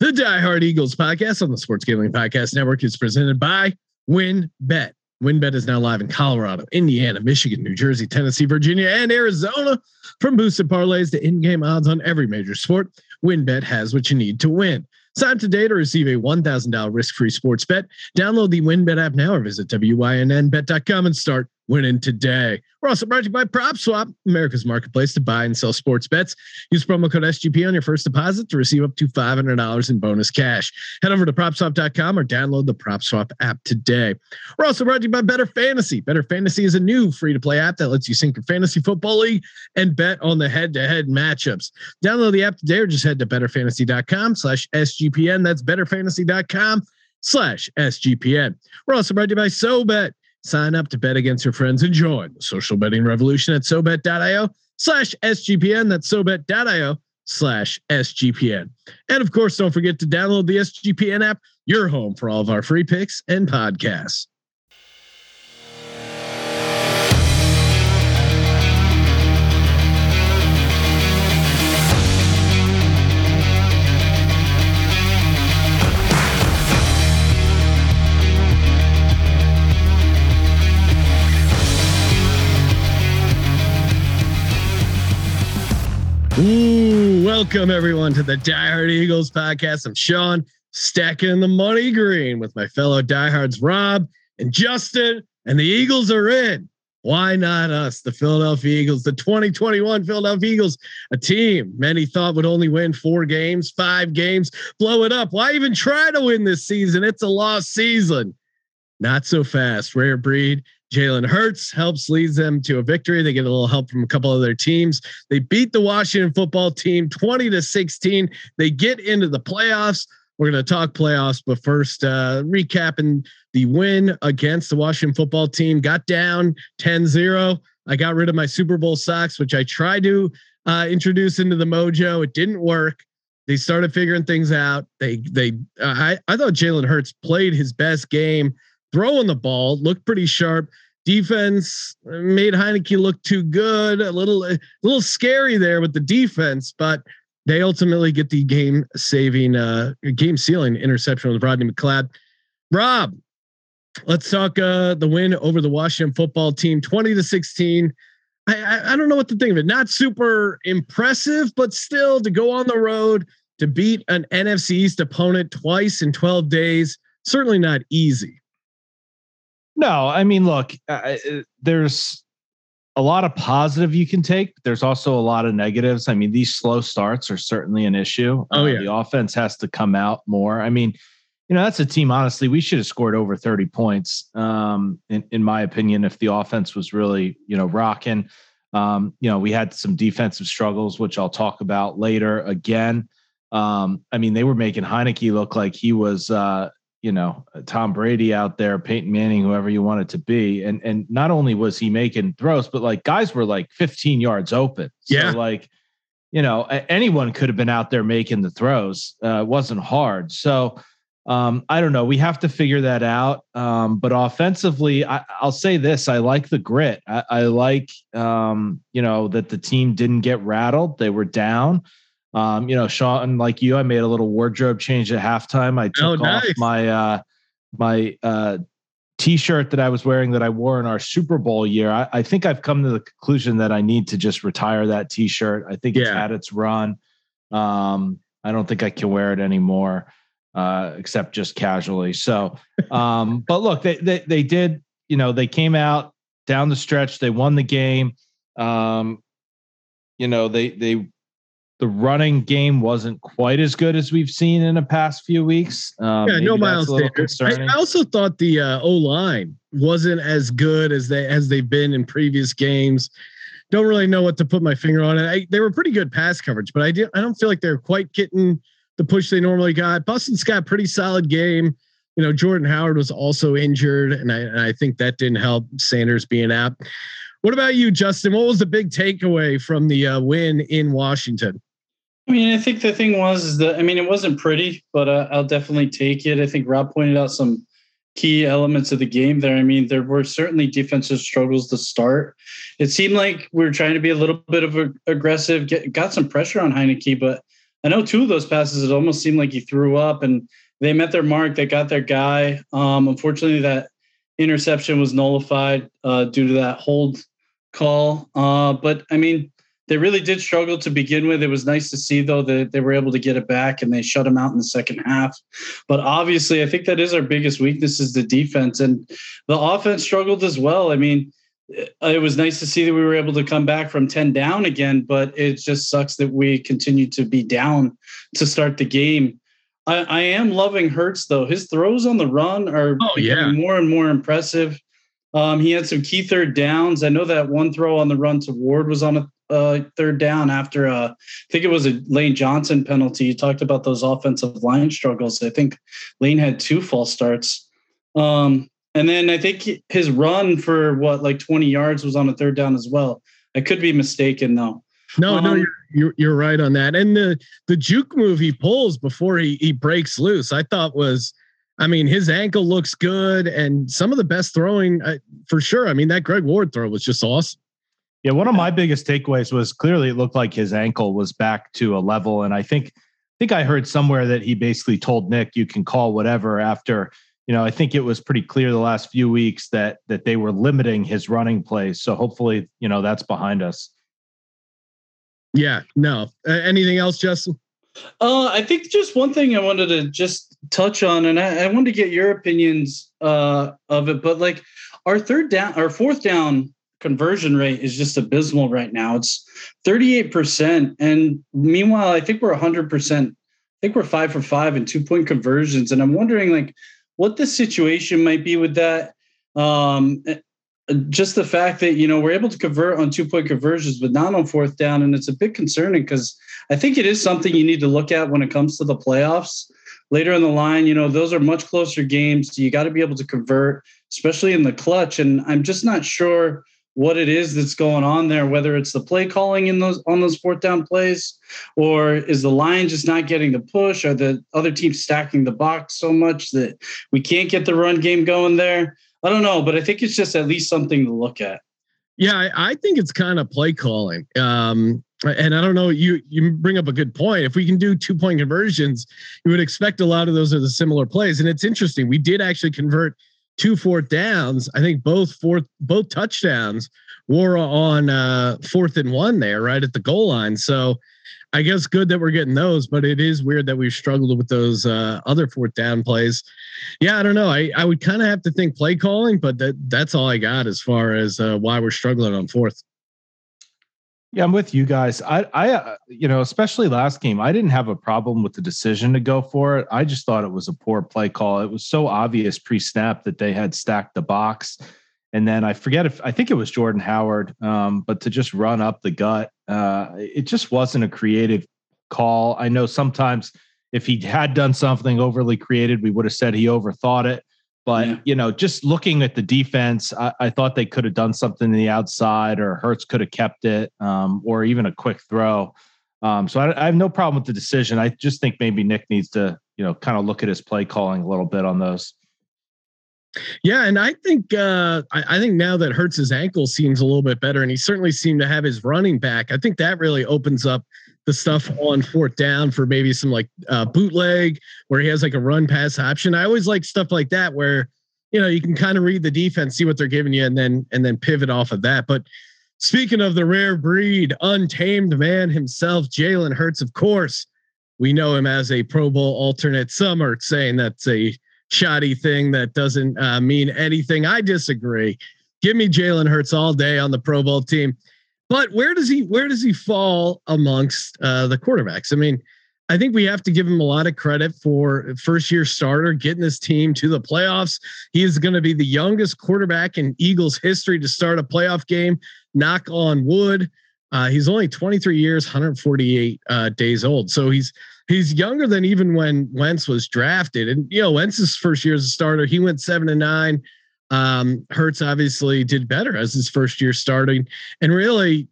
The Die Hard Eagles podcast on the Sports Gambling Podcast Network is presented by WynnBET. WynnBET is now live in Colorado, Indiana, Michigan, New Jersey, Tennessee, Virginia, and Arizona. From boosted parlays to in-game odds on every major sport, WynnBET has what you need to win. Sign up today to receive a $1,000 risk-free sports bet. Download the WynnBET app now or visit wynnbet.com and start winning today. We're also brought to you by PropSwap, America's marketplace to buy and sell sports bets. Use promo code SGP on your first deposit to receive up to $500 in bonus cash. Head over to PropSwap.com or download the PropSwap app today. We're also brought to you by Better Fantasy. Better Fantasy is a new free-to-play app that lets you sync your fantasy football league and bet on the head-to-head matchups. Download the app today or just head to betterfantasy.com slash SGPN. That's betterfantasy.com slash SGPN. We're also brought to you by SoBet. Sign up to bet against your friends and join the social betting revolution at SoBet.io slash SGPN. That's SoBet.io slash SGPN. And of course, don't forget to download the SGPN app, your home for all of our free picks and podcasts. Ooh, welcome everyone to the Diehard Eagles podcast. I'm Sean, stacking the money green with my fellow diehards Rob and Justin, and the Eagles are in. Why not us, the Philadelphia Eagles, the 2021 Philadelphia Eagles, a team many thought would only win four games, five games, blow it up. Why even try to win this season? It's a lost season. Not so fast. Rare breed. Jalen Hurts helps leads them to a victory. They get a little help from a couple of their teams. They beat the Washington football team 20 to 16. They get into the playoffs. We're going to talk playoffs, but first, uh, recapping the win against the Washington football team. Got down 10 0. I got rid of my Super Bowl socks, which I tried to uh, introduce into the mojo. It didn't work. They started figuring things out. They, they, uh, I, I thought Jalen Hurts played his best game throwing the ball, looked pretty sharp. Defense made Heinicke look too good, a little a little scary there with the defense, but they ultimately get the game saving, uh, game sealing interception with Rodney McLeod. Rob, let's talk uh, the win over the Washington football team, twenty to sixteen. I, I, I don't know what to think of it. Not super impressive, but still to go on the road to beat an NFC East opponent twice in twelve days, certainly not easy. No, I mean, look, uh, uh, there's a lot of positive you can take. There's also a lot of negatives. I mean, these slow starts are certainly an issue. Oh yeah, uh, the offense has to come out more. I mean, you know, that's a team. Honestly, we should have scored over 30 points. Um, in, in my opinion, if the offense was really, you know, rocking. Um, you know, we had some defensive struggles, which I'll talk about later. Again, um, I mean, they were making Heinicke look like he was, uh, you know Tom Brady out there, Peyton Manning, whoever you want it to be, and and not only was he making throws, but like guys were like 15 yards open. So yeah, like you know anyone could have been out there making the throws. Uh, it wasn't hard. So um, I don't know. We have to figure that out. Um, but offensively, I, will say this: I like the grit. I, I like um, you know that the team didn't get rattled. They were down. Um, you know, Sean, like you, I made a little wardrobe change at halftime. I took oh, nice. off my uh my uh t-shirt that I was wearing that I wore in our Super Bowl year. I, I think I've come to the conclusion that I need to just retire that t-shirt. I think yeah. it's had its run. Um, I don't think I can wear it anymore, uh, except just casually. So, um, but look, they, they, they did, you know, they came out down the stretch, they won the game. Um, you know, they, they the running game wasn't quite as good as we've seen in the past few weeks. Um, yeah, no Miles Sanders. I, I, also thought the uh, O line wasn't as good as they as they've been in previous games. Don't really know what to put my finger on it. I, they were pretty good pass coverage, but I did I don't feel like they're quite getting the push they normally got. Boston Scott pretty solid game. You know, Jordan Howard was also injured, and I, and I think that didn't help Sanders being out. What about you, Justin? What was the big takeaway from the uh, win in Washington? I mean, I think the thing was that I mean, it wasn't pretty, but uh, I'll definitely take it. I think Rob pointed out some key elements of the game there. I mean, there were certainly defensive struggles to start. It seemed like we were trying to be a little bit of a, aggressive, get, got some pressure on Heinicke, but I know two of those passes, it almost seemed like he threw up and they met their mark. They got their guy. Um, unfortunately, that interception was nullified uh, due to that hold call. Uh, but I mean, they really did struggle to begin with. It was nice to see though that they were able to get it back and they shut them out in the second half. But obviously, I think that is our biggest weakness is the defense and the offense struggled as well. I mean, it was nice to see that we were able to come back from 10 down again, but it just sucks that we continue to be down to start the game. I, I am loving Hurts though. His throws on the run are oh, yeah. more and more impressive. Um, he had some key third downs. I know that one throw on the run to Ward was on a uh, third down after a, I think it was a Lane Johnson penalty. You talked about those offensive line struggles. I think Lane had two false starts. Um, and then I think his run for what like 20 yards was on a third down as well. I could be mistaken though. No, um, no, you're, you're, you're right on that. And the the juke move he pulls before he he breaks loose, I thought was, I mean, his ankle looks good, and some of the best throwing uh, for sure. I mean, that Greg Ward throw was just awesome. Yeah, one of my biggest takeaways was clearly it looked like his ankle was back to a level, and I think I think I heard somewhere that he basically told Nick, "You can call whatever." After you know, I think it was pretty clear the last few weeks that that they were limiting his running plays. So hopefully, you know, that's behind us. Yeah. No. Uh, anything else, Justin? Uh, I think just one thing I wanted to just touch on, and I, I wanted to get your opinions uh, of it. But like our third down, our fourth down conversion rate is just abysmal right now. It's 38%. And meanwhile, I think we're 100%. I think we're five for five in two point conversions. And I'm wondering, like, what the situation might be with that. Um, just the fact that, you know, we're able to convert on two point conversions, but not on fourth down. And it's a bit concerning because I think it is something you need to look at when it comes to the playoffs later in the line. You know, those are much closer games. You got to be able to convert, especially in the clutch. And I'm just not sure what it is that's going on there, whether it's the play calling in those on those fourth down plays, or is the line just not getting the push, or the other team stacking the box so much that we can't get the run game going there. I don't know, but I think it's just at least something to look at. Yeah, I, I think it's kind of play calling. Um, and I don't know, you you bring up a good point. If we can do two point conversions, you would expect a lot of those are the similar plays. And it's interesting. We did actually convert two fourth downs. I think both fourth both touchdowns were on uh, fourth and one there, right at the goal line. So I guess good that we're getting those, but it is weird that we've struggled with those uh, other fourth down plays. Yeah, I don't know. I, I would kind of have to think play calling, but that that's all I got as far as uh, why we're struggling on fourth. Yeah, I'm with you guys. I, I, uh, you know, especially last game, I didn't have a problem with the decision to go for it. I just thought it was a poor play call. It was so obvious pre-snap that they had stacked the box, and then I forget if I think it was Jordan Howard, um, but to just run up the gut, uh, it just wasn't a creative call. I know sometimes if he had done something overly creative, we would have said he overthought it. But yeah. you know, just looking at the defense, I, I thought they could have done something in the outside, or Hurts could have kept it, um, or even a quick throw. Um, so I, I, have no problem with the decision. I just think maybe Nick needs to, you know, kind of look at his play calling a little bit on those. Yeah, and I think uh, I, I, think now that Hurts's ankle seems a little bit better, and he certainly seemed to have his running back. I think that really opens up the stuff on fourth down for maybe some like uh, bootleg where he has like a run pass option. I always like stuff like that where you know you can kind of read the defense, see what they're giving you, and then and then pivot off of that. But speaking of the rare breed, untamed man himself, Jalen Hurts, of course, we know him as a Pro Bowl alternate. Some are saying that's a shoddy thing that doesn't uh, mean anything. I disagree. Give me Jalen Hurts all day on the Pro Bowl team. But where does he where does he fall amongst uh, the quarterbacks? I mean, I think we have to give him a lot of credit for first year starter getting this team to the playoffs. He is going to be the youngest quarterback in Eagles history to start a playoff game. Knock on wood. Uh, he's only 23 years, 148 uh, days old. So he's he's younger than even when Wentz was drafted. And you know, Wentz's first year as a starter, he went seven and nine. Um, Hurts obviously did better as his first year starting, and really,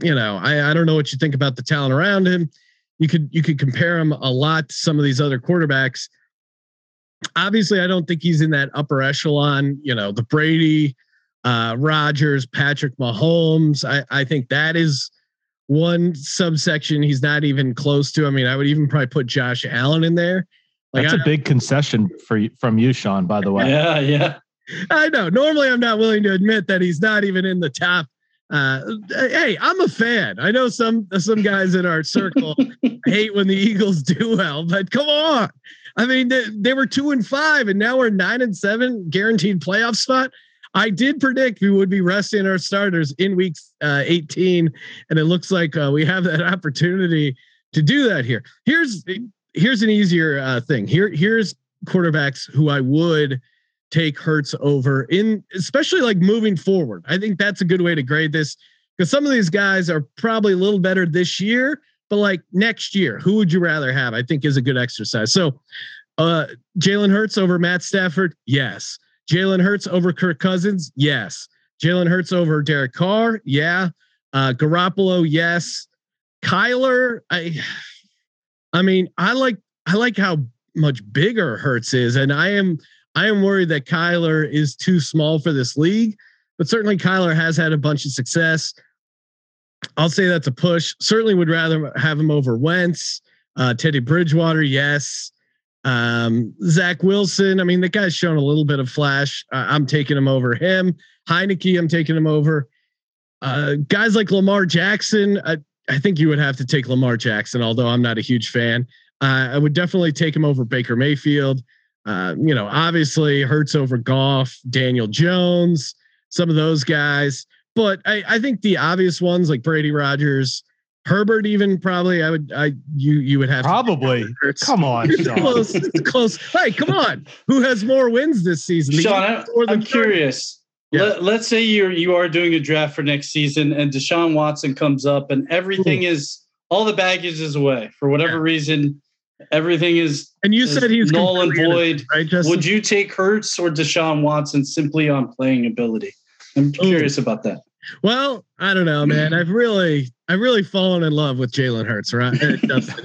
you know, I, I don't know what you think about the talent around him. You could you could compare him a lot to some of these other quarterbacks. Obviously, I don't think he's in that upper echelon. You know, the Brady, uh, Rodgers, Patrick Mahomes. I, I think that is one subsection he's not even close to. I mean, I would even probably put Josh Allen in there. Like That's I, a big concession for from you, Sean. By the way. Yeah, yeah. I know. Normally, I'm not willing to admit that he's not even in the top. Uh, hey, I'm a fan. I know some some guys in our circle hate when the Eagles do well, but come on. I mean, they, they were two and five, and now we're nine and seven, guaranteed playoff spot. I did predict we would be resting our starters in week uh, 18, and it looks like uh, we have that opportunity to do that here. Here's here's an easier uh, thing. Here here's quarterbacks who I would take Hurts over in, especially like moving forward. I think that's a good way to grade this because some of these guys are probably a little better this year, but like next year, who would you rather have? I think is a good exercise. So, uh, Jalen Hurts over Matt Stafford, yes. Jalen Hurts over Kirk Cousins? Yes. Jalen Hurts over Derek Carr? Yeah. Uh, Garoppolo? Yes. Kyler? I, I mean, I like I like how much bigger Hurts is, and I am I am worried that Kyler is too small for this league. But certainly, Kyler has had a bunch of success. I'll say that's a push. Certainly, would rather have him over Wentz. Uh, Teddy Bridgewater, yes. Um, Zach Wilson, I mean, the guy's shown a little bit of flash. Uh, I'm taking him over him. Heinicke, I'm taking him over. Uh, guys like Lamar Jackson, I, I, think you would have to take Lamar Jackson, although I'm not a huge fan. Uh, I would definitely take him over Baker Mayfield. Uh, you know, obviously Hurts over Goff, Daniel Jones, some of those guys. But I, I think the obvious ones like Brady Rodgers, Herbert, even probably, I would, I you you would have probably. Come on, it's close. It's close. Hey, come on. Who has more wins this season? Sean, I, I'm curious. Yeah. Let, us say you're you are doing a draft for next season, and Deshaun Watson comes up, and everything Ooh. is all the baggage is away for whatever yeah. reason. Everything is and you said he's null and void. Right, Justin? Would you take Hurts or Deshaun Watson simply on playing ability? I'm curious Ooh. about that. Well, I don't know, man. I've really, I've really fallen in love with Jalen Hurts, right?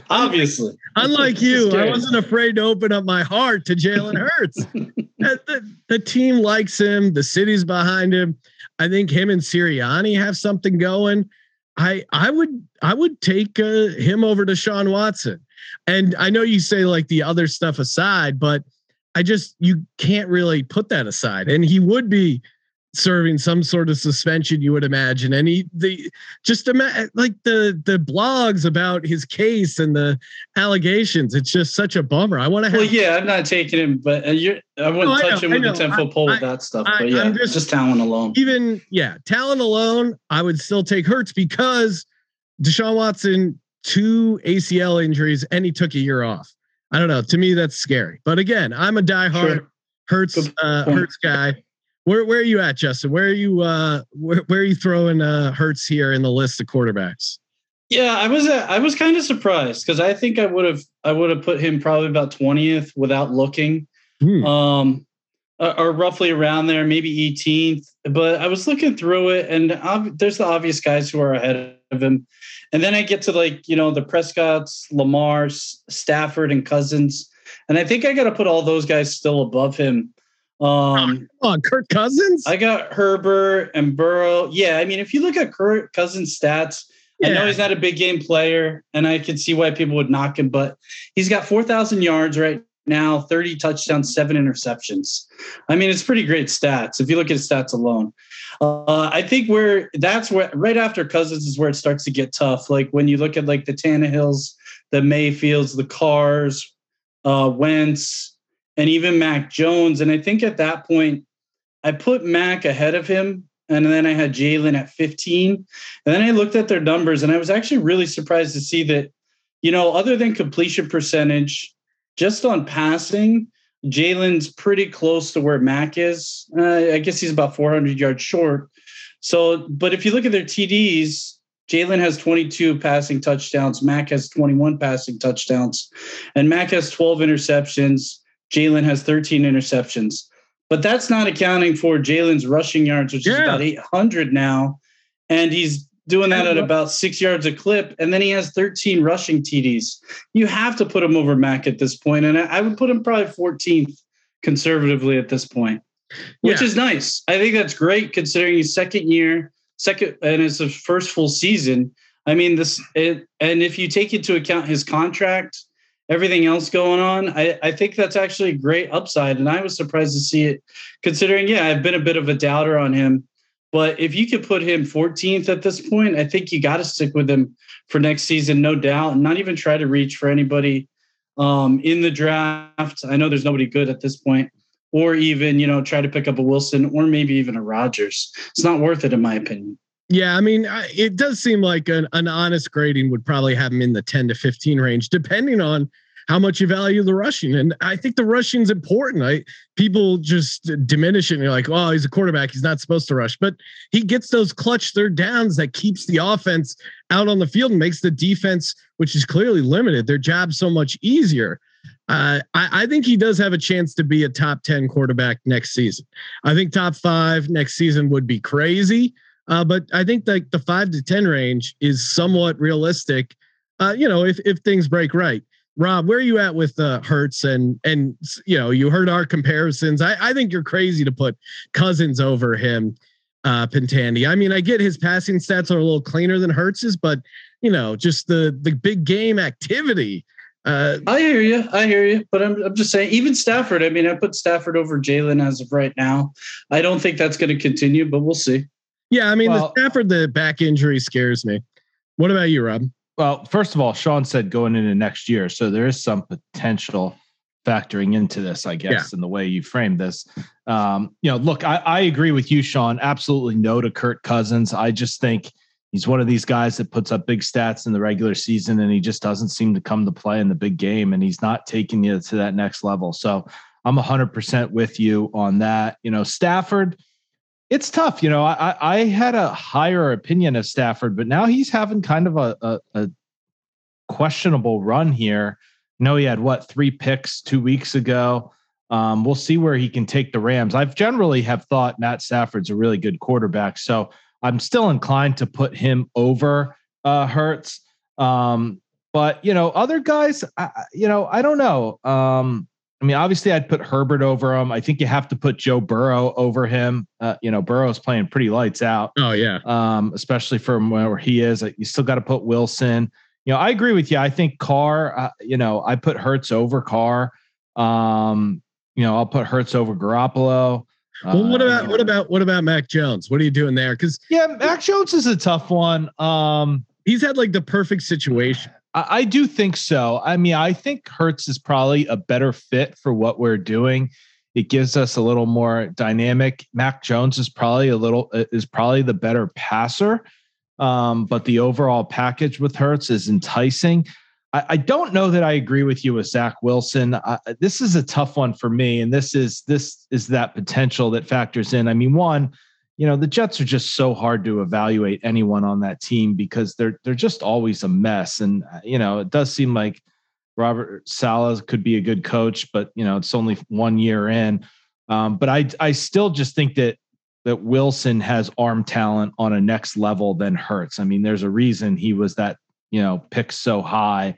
Obviously. Unlike you, I wasn't afraid to open up my heart to Jalen Hurts. the, the team likes him. The city's behind him. I think him and Sirianni have something going. I I would I would take uh, him over Deshaun Watson. And I know you say like the other stuff aside, but I just you can't really put that aside. And he would be serving some sort of suspension you would imagine. And he the just ima- like the the blogs about his case and the allegations it's just such a bummer. I want to well yeah i'm not taking him but uh, i wouldn't oh, touch him with a 10 foot pole with that stuff I, but yeah I'm just, just talent alone. even yeah talent alone i would still take hurts because deshaun watson two acl injuries and he took a year off. I don't know to me that's scary. But again i'm a diehard sure. hurts uh hurts guy where where are you at, Justin? Where are you uh where, where are you throwing uh Hurts here in the list of quarterbacks? Yeah, I was uh, I was kind of surprised because I think I would have I would have put him probably about 20th without looking. Hmm. Um or roughly around there, maybe 18th. But I was looking through it, and ob- there's the obvious guys who are ahead of him. And then I get to like, you know, the Prescotts, Lamar's, Stafford, and Cousins. And I think I got to put all those guys still above him. Um, oh, Kirk Cousins. I got Herbert and Burrow. Yeah, I mean, if you look at Kirk Cousins' stats, yeah. I know he's not a big game player, and I can see why people would knock him, but he's got four thousand yards right now, thirty touchdowns, seven interceptions. I mean, it's pretty great stats if you look at his stats alone. Uh, I think where that's where right after Cousins is where it starts to get tough. Like when you look at like the Tannehills, the Mayfields, the Carrs, uh, Wentz, and even Mac Jones. And I think at that point, I put Mac ahead of him. And then I had Jalen at 15. And then I looked at their numbers and I was actually really surprised to see that, you know, other than completion percentage, just on passing, Jalen's pretty close to where Mac is. Uh, I guess he's about 400 yards short. So, but if you look at their TDs, Jalen has 22 passing touchdowns. Mac has 21 passing touchdowns. And Mac has 12 interceptions. Jalen has 13 interceptions. But that's not accounting for Jalen's rushing yards, which yeah. is about 800 now. And he's doing that at about six yards a clip. And then he has 13 rushing TDs. You have to put him over Mac at this point. And I would put him probably 14th conservatively at this point, which yeah. is nice. I think that's great considering he's second year, second, and it's his first full season. I mean, this it, and if you take into account his contract, everything else going on, I, I think that's actually a great upside. And I was surprised to see it, considering, yeah, I've been a bit of a doubter on him. But if you could put him 14th at this point, I think you got to stick with him for next season, no doubt, and not even try to reach for anybody um, in the draft. I know there's nobody good at this point, or even you know try to pick up a Wilson or maybe even a Rodgers. It's not worth it in my opinion. Yeah, I mean, it does seem like an, an honest grading would probably have him in the 10 to 15 range, depending on how much you value the rushing. And I think the rushing is important. I people just diminish it and you're like, oh, he's a quarterback. He's not supposed to rush. But he gets those clutch third downs that keeps the offense out on the field and makes the defense, which is clearly limited, their job so much easier. Uh, I, I, think he does have a chance to be a top 10 quarterback next season. I think top five next season would be crazy. Uh, but I think like the five to 10 range is somewhat realistic. Uh, you know, if, if things break right. Rob, where are you at with uh, Hurts and and you know you heard our comparisons. I, I think you're crazy to put Cousins over him, uh. I mean, I get his passing stats are a little cleaner than Hurts's, but you know, just the the big game activity. Uh, I hear you. I hear you. But I'm I'm just saying, even Stafford. I mean, I put Stafford over Jalen as of right now. I don't think that's going to continue, but we'll see. Yeah, I mean, well, the Stafford the back injury scares me. What about you, Rob? Well, first of all, Sean said going into next year, so there is some potential factoring into this, I guess, yeah. in the way you framed this. Um, you know, look, I, I agree with you, Sean. Absolutely no to Kirk Cousins. I just think he's one of these guys that puts up big stats in the regular season, and he just doesn't seem to come to play in the big game, and he's not taking you to that next level. So I'm 100% with you on that. You know, Stafford it's tough. You know, I, I had a higher opinion of Stafford, but now he's having kind of a, a, a questionable run here. No, he had what three picks two weeks ago. Um, we'll see where he can take the Rams. I've generally have thought Matt Stafford's a really good quarterback, so I'm still inclined to put him over uh, Hurts. Um, but you know, other guys, I, you know, I don't know. Um, I mean, obviously, I'd put Herbert over him. I think you have to put Joe Burrow over him. Uh, you know, Burrow's playing pretty lights out. Oh yeah, um, especially from where he is. You still got to put Wilson. You know, I agree with you. I think Carr. Uh, you know, I put Hurts over Carr. Um, you know, I'll put Hurts over Garoppolo. Well, what uh, about what about what about Mac Jones? What are you doing there? Because yeah, Mac Jones is a tough one. Um, he's had like the perfect situation. I, I do think so. I mean, I think Hurts is probably a better fit for what we're doing. It gives us a little more dynamic. Mac Jones is probably a little is probably the better passer, um, but the overall package with Hurts is enticing. I, I, don't know that I agree with you with Zach Wilson. Uh, this is a tough one for me, and this is this is that potential that factors in. I mean, one, you know the Jets are just so hard to evaluate anyone on that team because they're they're just always a mess. And uh, you know it does seem like Robert Saleh could be a good coach, but you know it's only one year in. Um, but I I still just think that that Wilson has arm talent on a next level than Hurts. I mean, there's a reason he was that you know picked so high.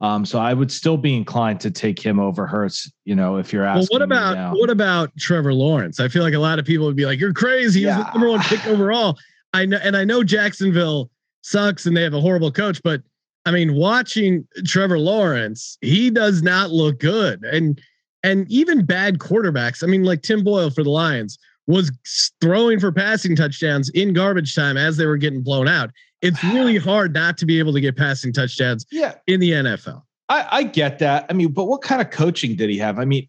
Um, so I would still be inclined to take him over Hurts. You know, if you're asking. Well, what about what about Trevor Lawrence? I feel like a lot of people would be like, "You're crazy. He's yeah. the number one pick overall." I know, and I know Jacksonville sucks and they have a horrible coach, but I mean, watching Trevor Lawrence, he does not look good, and and even bad quarterbacks. I mean, like Tim Boyle for the Lions was throwing for passing touchdowns in garbage time as they were getting blown out it's really hard not to be able to get passing touchdowns yeah. in the NFL. I, I get that. I mean, but what kind of coaching did he have? I mean,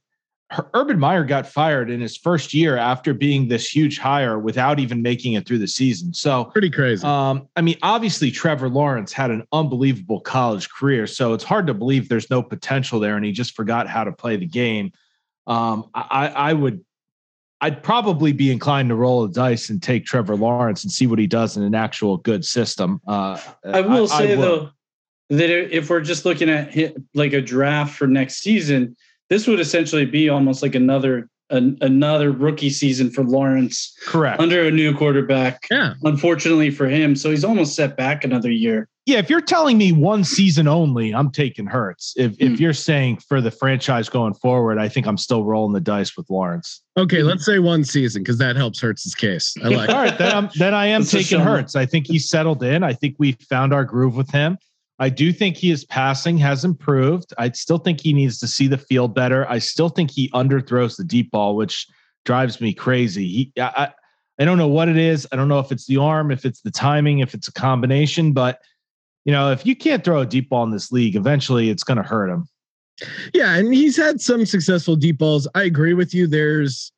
Urban Meyer got fired in his first year after being this huge hire without even making it through the season. So pretty crazy. Um, I mean, obviously Trevor Lawrence had an unbelievable college career, so it's hard to believe there's no potential there, and he just forgot how to play the game. Um, I, I would I'd probably be inclined to roll the dice and take Trevor Lawrence and see what he does in an actual good system. Uh, I will I, say I though that if we're just looking at like a draft for next season, this would essentially be almost like another an, another rookie season for Lawrence. Correct. Under a new quarterback. Yeah. Unfortunately for him. So he's almost set back another year. Yeah, if you're telling me one season only, I'm taking Hurts. If mm. if hmm. you're saying for the franchise going forward, I think I'm still rolling the dice with Lawrence. Okay, let's say one season because that helps Hurts' case. I like. All right, then I'm then I am taking Hurts. I think he settled in. I think we found our groove with him. I do think his passing has improved. I still think he needs to see the field better. I still think he underthrows the deep ball, which drives me crazy. He, I, I don't know what it is. I don't know if it's the arm, if it's the timing, if it's a combination. But you know, if you can't throw a deep ball in this league, eventually it's going to hurt him. Yeah, and he's had some successful deep balls. I agree with you. There's,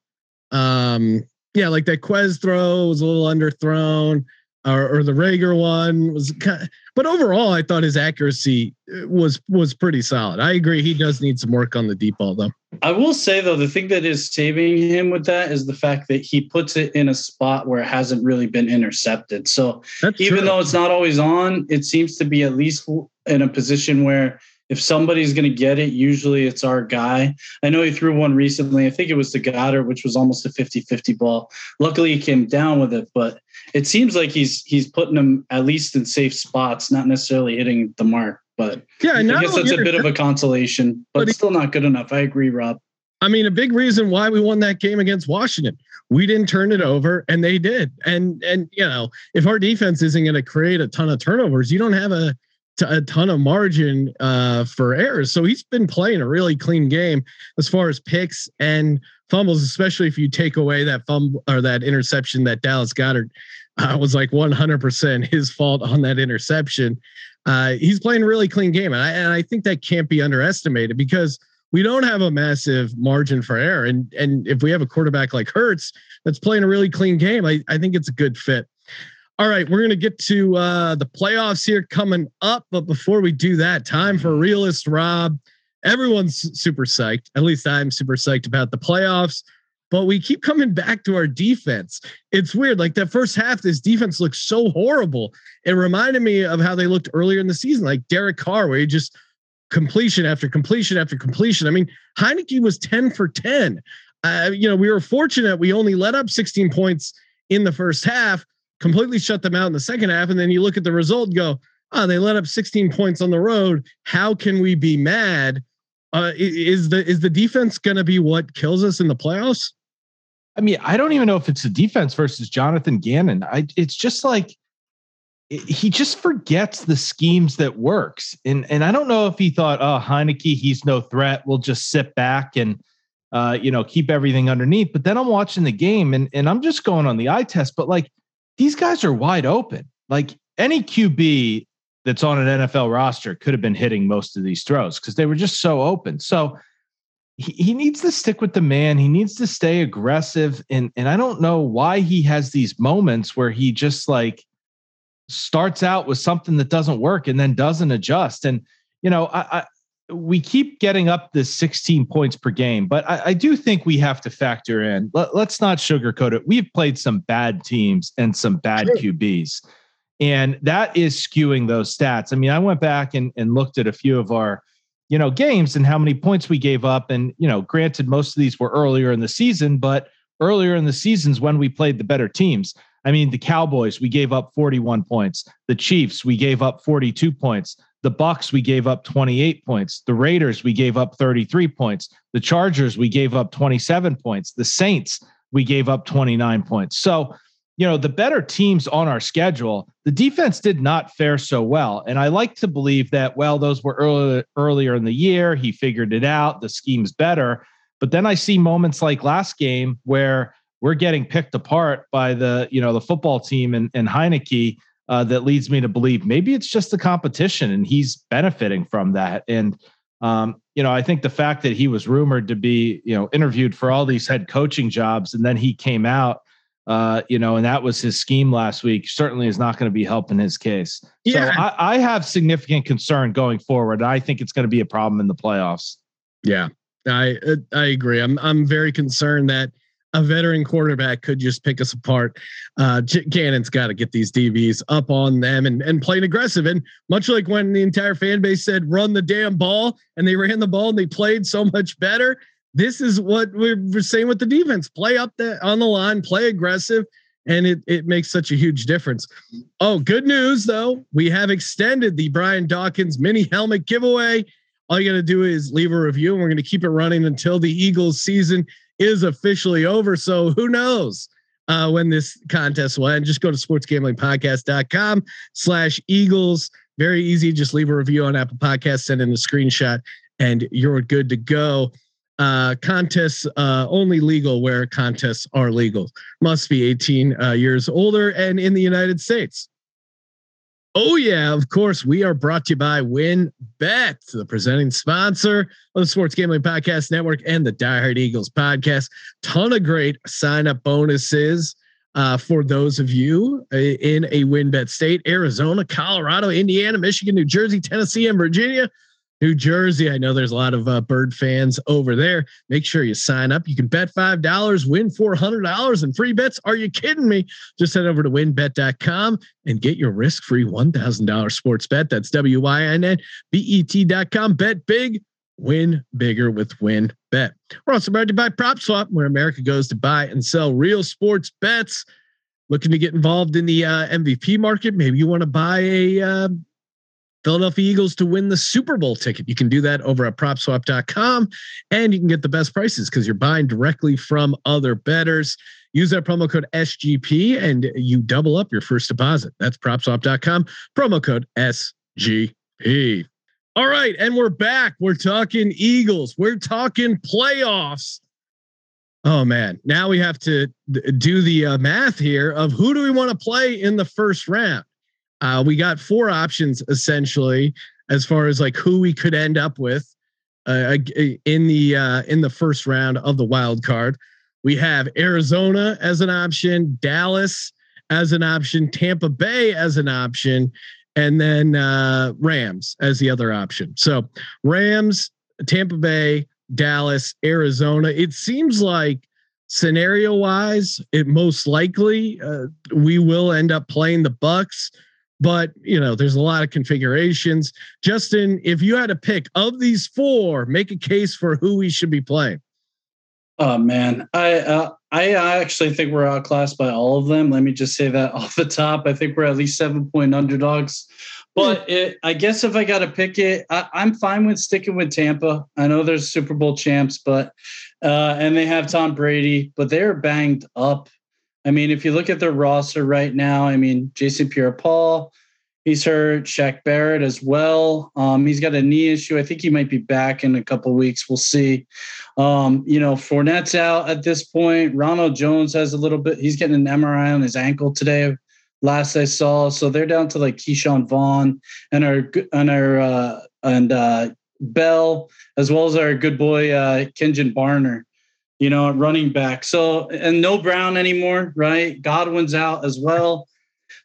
um, yeah, like that Quez throw was a little underthrown or, or the Reagor one was kind of, but overall I thought his accuracy uh, was was pretty solid. I agree he does need some work on the deep ball though. I will say though the thing that is saving him with that is the fact that he puts it in a spot where it hasn't really been intercepted. So That's even true. though it's not always on, it seems to be at least in a position where if somebody's going to get it, usually it's our guy. I know he threw one recently. I think it was the Goedert, which was almost a 50-50 ball. Luckily, he came down with it, but it seems like he's he's putting them at least in safe spots, not necessarily hitting the mark. But yeah, I guess that's a bit of a consolation, but, but he, still not good enough. I agree, Rob. I mean, a big reason why we won that game against Washington. We didn't turn it over, and they did. And and you know, if our defense isn't going to create a ton of turnovers, you don't have a a ton of margin uh, for errors. So he's been playing a really clean game as far as picks and fumbles, especially if you take away that fumble or that interception that Dallas Goedert uh, was like 100% his fault on that interception. Uh, he's playing a really clean game. And I, and I think that can't be underestimated because we don't have a massive margin for error. And, and if we have a quarterback like Hurts that's playing a really clean game, I, I think it's a good fit. All right, we're going to get to uh, the playoffs here coming up. But before we do that, time for realist Rob. Everyone's super psyched. At least I'm super psyched about the playoffs. But we keep coming back to our defense. It's weird. Like that first half, this defense looks so horrible. It reminded me of how they looked earlier in the season, like Derek Carr, where he just completion after completion after completion. I mean, Heinicke was 10 for 10. Uh, you know, we were fortunate we only let up 16 points in the first half, completely shut them out in the second half. And then you look at the result and go, oh, they let up 16 points on the road. How can we be mad? Uh, is the is the defense going to be what kills us in the playoffs? I mean, I don't even know if it's the defense versus Jonathan Gannon. I it's just like he just forgets the schemes that works. And and I don't know if he thought, oh, Heinicke, he's no threat. We'll just sit back and uh, you know, keep everything underneath. But then I'm watching the game and and I'm just going on the eye test, but like these guys are wide open. Like any QB that's on an NFL roster could have been hitting most of these throws because they were just so open. So he, he needs to stick with the man. He needs to stay aggressive. And and I don't know why he has these moments where he just like starts out with something that doesn't work and then doesn't adjust. And you know, I, I we keep getting up this 16 points per game, but I, I do think we have to factor in. Let, us not sugarcoat it. We've played some bad teams and some bad sure. QBs, and that is skewing those stats. I mean, I went back and, and looked at a few of our, you know, games and how many points we gave up. And you know, granted, most of these were earlier in the season, but earlier in the seasons when we played the better teams. I mean, the Cowboys, we gave up 41 points. The Chiefs, we gave up 42 points. The Bucks we gave up 28 points. The Raiders we gave up 33 points. The Chargers we gave up 27 points. The Saints we gave up 29 points. So, you know, the better teams on our schedule, the defense did not fare so well. And I like to believe that well those were early, earlier in the year, he figured it out, the scheme's better. But then I see moments like last game where we're getting picked apart by the, you know, the football team and, and Heinicke uh, that leads me to believe maybe it's just the competition and he's benefiting from that. And um, you know, I think the fact that he was rumored to be, you know, interviewed for all these head coaching jobs, and then he came out, uh, you know, and that was his scheme last week, certainly is not going to be helping his case. Yeah. So I, I have significant concern going forward. I think it's going to be a problem in the playoffs. Yeah, I I agree. I'm I'm very concerned that a veteran quarterback could just pick us apart. Uh, Gannon's got to get these DBs up on them and, and playing aggressive. And much like when the entire fan base said, run the damn ball, and they ran the ball and they played so much better, this is what we're, saying with the defense: play up the on the line, play aggressive, and it it makes such a huge difference. Oh, good news though, we have extended the Brian Dawkins mini helmet giveaway. All you got to do is leave a review, and we're to keep it running until the Eagles season is officially over. So who knows? Uh, when this contest will end, just go to sportsgamblingpodcast.com slash Eagles. Very easy. Just leave a review on Apple Podcasts, send in a screenshot, and you're good to go. Uh, contests uh, only legal where contests are legal. Must be 18 uh, years older and in the United States. Oh yeah, of course. We are brought to you by WynnBET, the presenting sponsor of the Sports Gambling Podcast Network and the Die Hard Eagles podcast. Ton of great sign up bonuses uh, for those of you uh, in a WynnBET state: Arizona, Colorado, Indiana, Michigan, New Jersey, Tennessee, and Virginia. New Jersey. I know there's a lot of uh, bird fans over there. Make sure you sign up. You can bet $5, win $400 in free bets. Are you kidding me? Just head over to wynnbet.com and get your risk free $1,000 sports bet. That's W Y N N B E T.com. Bet big, win bigger with Win Bet. We're also brought to you by PropSwap, where America goes to buy and sell real sports bets. Looking to get involved in the uh, MVP market? Maybe you want to buy a. Uh, Philadelphia Eagles to win the Super Bowl ticket. You can do that over at propswap.com and you can get the best prices because you're buying directly from other bettors. Use that promo code SGP and you double up your first deposit. That's propswap.com, promo code SGP. All right. And we're back. We're talking Eagles, we're talking playoffs. Oh man, now we have to do the uh, math here of who do we want to play in the first round. Uh, we got four options essentially as far as like who we could end up with uh, in the uh, in the first round of the wild card. We have Arizona as an option, Dallas as an option, Tampa Bay as an option, and then uh, Rams as the other option. So Rams, Tampa Bay, Dallas, Arizona. It seems like scenario wise, it most likely uh, we will end up playing the Bucks but you know there's a lot of configurations. Justin if you had to pick of these four make a case for who we should be playing. Oh man. I uh, i actually think we're outclassed by all of them. Let me just say that off the top. I think we're at least seven point underdogs. But hmm. it, i guess if i got to pick it I, i'm fine with sticking with tampa. I know there's super bowl champs but uh, and they have tom brady but they're banged up I mean, if you look at their roster right now, I mean, Jason Pierre-Paul, he's hurt. Shaq Barrett as well. Um, he's got a knee issue. I think he might be back in a couple weeks. We'll see. Um, you know, Fournette's out at this point. Ronald Jones has a little bit. He's getting an MRI on his ankle today. Last I saw, so they're down to like Ke'Shawn Vaughn and our and our uh, and uh, Bell, as well as our good boy uh, Kenjon Barner you know, running back. So, and no Brown anymore, right? Godwin's out as well.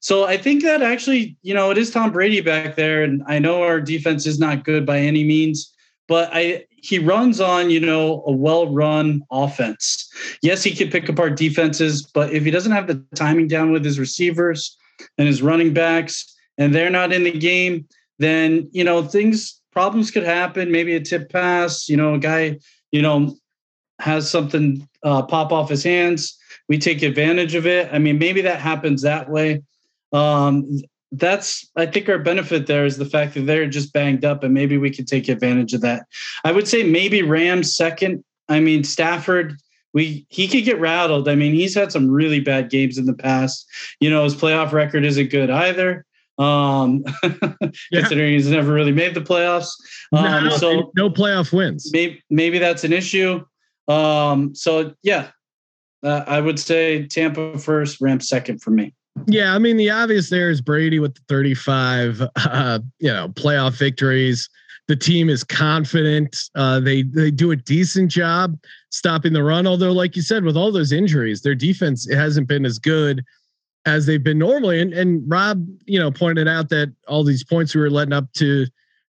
So I think that actually, you know, it is Tom Brady back there. And I know our defense is not good by any means, but I he runs on, you know, a well-run offense. Yes, he could pick apart defenses, but if he doesn't have the timing down with his receivers and his running backs, and they're not in the game, then you know, things problems could happen. Maybe a tip pass, you know, a guy, you know, has something uh, pop off his hands, we take advantage of it. I mean, maybe that happens that way. Um, that's I think our benefit there is the fact that they're just banged up, and maybe we could take advantage of that. I would say maybe Rams second. I mean, Stafford. We he could get rattled. I mean, he's had some really bad games in the past. You know, his playoff record isn't good either um, yeah. considering he's never really made the playoffs. Um, no, so no playoff wins. Maybe maybe that's an issue. Um, so yeah, uh, I would say Tampa first, Rams second for me. Yeah, I mean the obvious there is Brady with the 35, uh, you know, playoff victories. The team is confident. Uh, they they do a decent job stopping the run. Although, like you said, with all those injuries, their defense hasn't been as good as they've been normally. And and Rob, you know, pointed out that all these points we were letting up to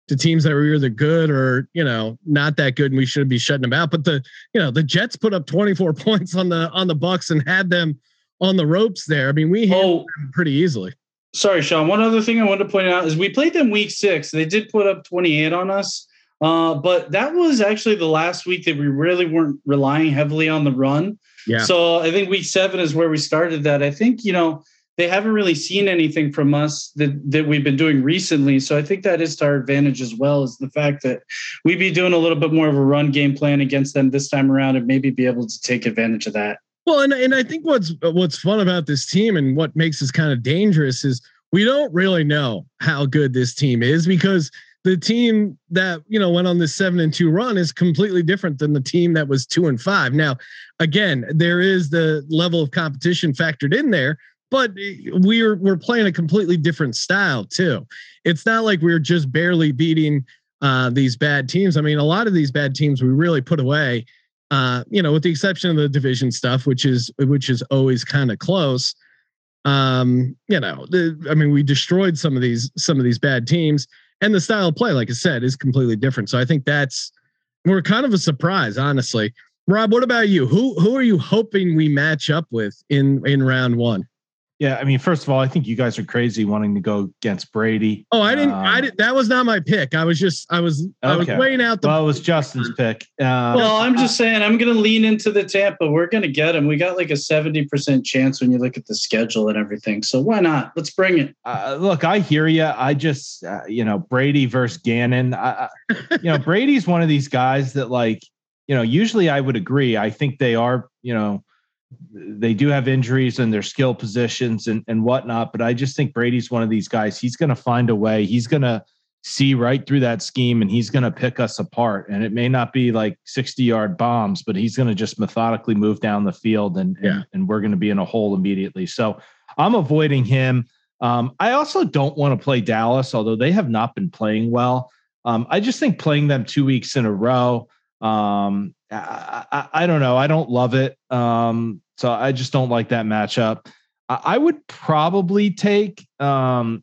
to teams that were either good or you know not that good, and we should be shutting them out. But the you know the Jets put up 24 points on the on the Bucks and had them on the ropes there. I mean, we handled oh, them pretty easily. Sorry, Sean. One other thing I wanted to point out is we played them week six. They did put up 28 on us. Uh, but that was actually the last week that we really weren't relying heavily on the run. Yeah. So I think week seven is where we started that. I think, you know, they haven't really seen anything from us that, that we've been doing recently. So I think that is to our advantage as well as the fact that we'd be doing a little bit more of a run game plan against them this time around and maybe be able to take advantage of that. Well, and, and I think what's what's fun about this team and what makes us kind of dangerous is we don't really know how good this team is because the team that you know went on this seven and two run is completely different than the team that was two and five. Now, again, there is the level of competition factored in there, but we're we're playing a completely different style too. It's not like we're just barely beating uh, these bad teams. I mean, a lot of these bad teams we really put away. Uh, you know, with the exception of the division stuff, which is which is always kind of close. Um, you know, the, I mean, we destroyed some of these some of these bad teams and the style of play, like I said, is completely different. So I think that's we're kind of a surprise, honestly. Rob, what about you? Who who are you hoping we match up with in in round one? Yeah, I mean, first of all, I think you guys are crazy wanting to go against Brady. Oh, I didn't. Um, I did. That was not my pick. I was just. I was. Okay. I was weighing out the. Well, it was Justin's pick. Uh, well, I'm just saying. I'm going to lean into the Tampa. We're going to get him. We got like a seventy percent chance when you look at the schedule and everything. So why not? Let's bring it. Uh, look, I hear you. I just, uh, you know, Brady versus Gannon. I, you know, Brady's one of these guys that, like, you know, usually I would agree. I think they are, you know they do have injuries in their skill positions and, and whatnot. But I just think Brady's one of these guys. He's going to find a way. He's going to see right through that scheme and he's going to pick us apart. And it may not be like 60 yard bombs, but he's going to just methodically move down the field and, yeah. and, and we're going to be in a hole immediately. So I'm avoiding him. Um, I also don't want to play Dallas, although they have not been playing well. Um, I just think playing them two weeks in a row, um, I, I, I, don't know. I don't love it. Um, so I just don't like that matchup. I, I would probably take. Um,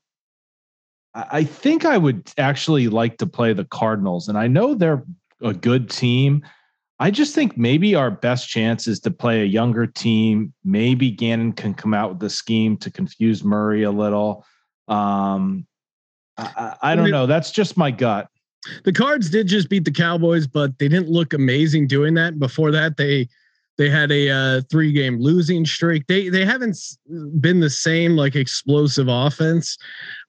I think I would actually like to play the Cardinals, and I know they're a good team. I just think maybe our best chance is to play a younger team. Maybe Gannon can come out with the scheme to confuse Murray a little. Um, I, I don't know. That's just my gut the Cards did just beat the Cowboys, but they didn't look amazing doing that. Before that, they they had a uh, three game losing streak. They they haven't been the same like explosive offense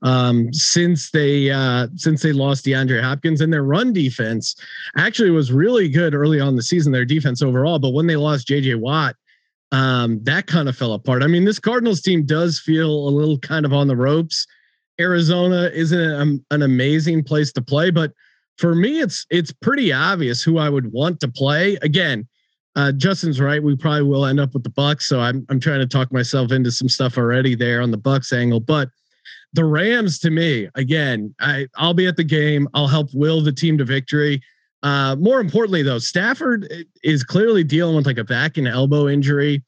um, since they uh, since they lost DeAndre Hopkins and their run defense actually was really good early on the season. Their defense overall, but when they lost JJ Watt, um, that kind of fell apart. I mean, this Cardinals team does feel a little kind of on the ropes. Arizona isn't an, an amazing place to play, but for me, it's it's pretty obvious who I would want to play. Again, uh, Justin's right. We probably will end up with the Bucks, so I'm I'm trying to talk myself into some stuff already there on the Bucks angle. But the Rams, to me, again, I I'll be at the game. I'll help will the team to victory. Uh, more importantly, though, Stafford is clearly dealing with like a back and elbow injury.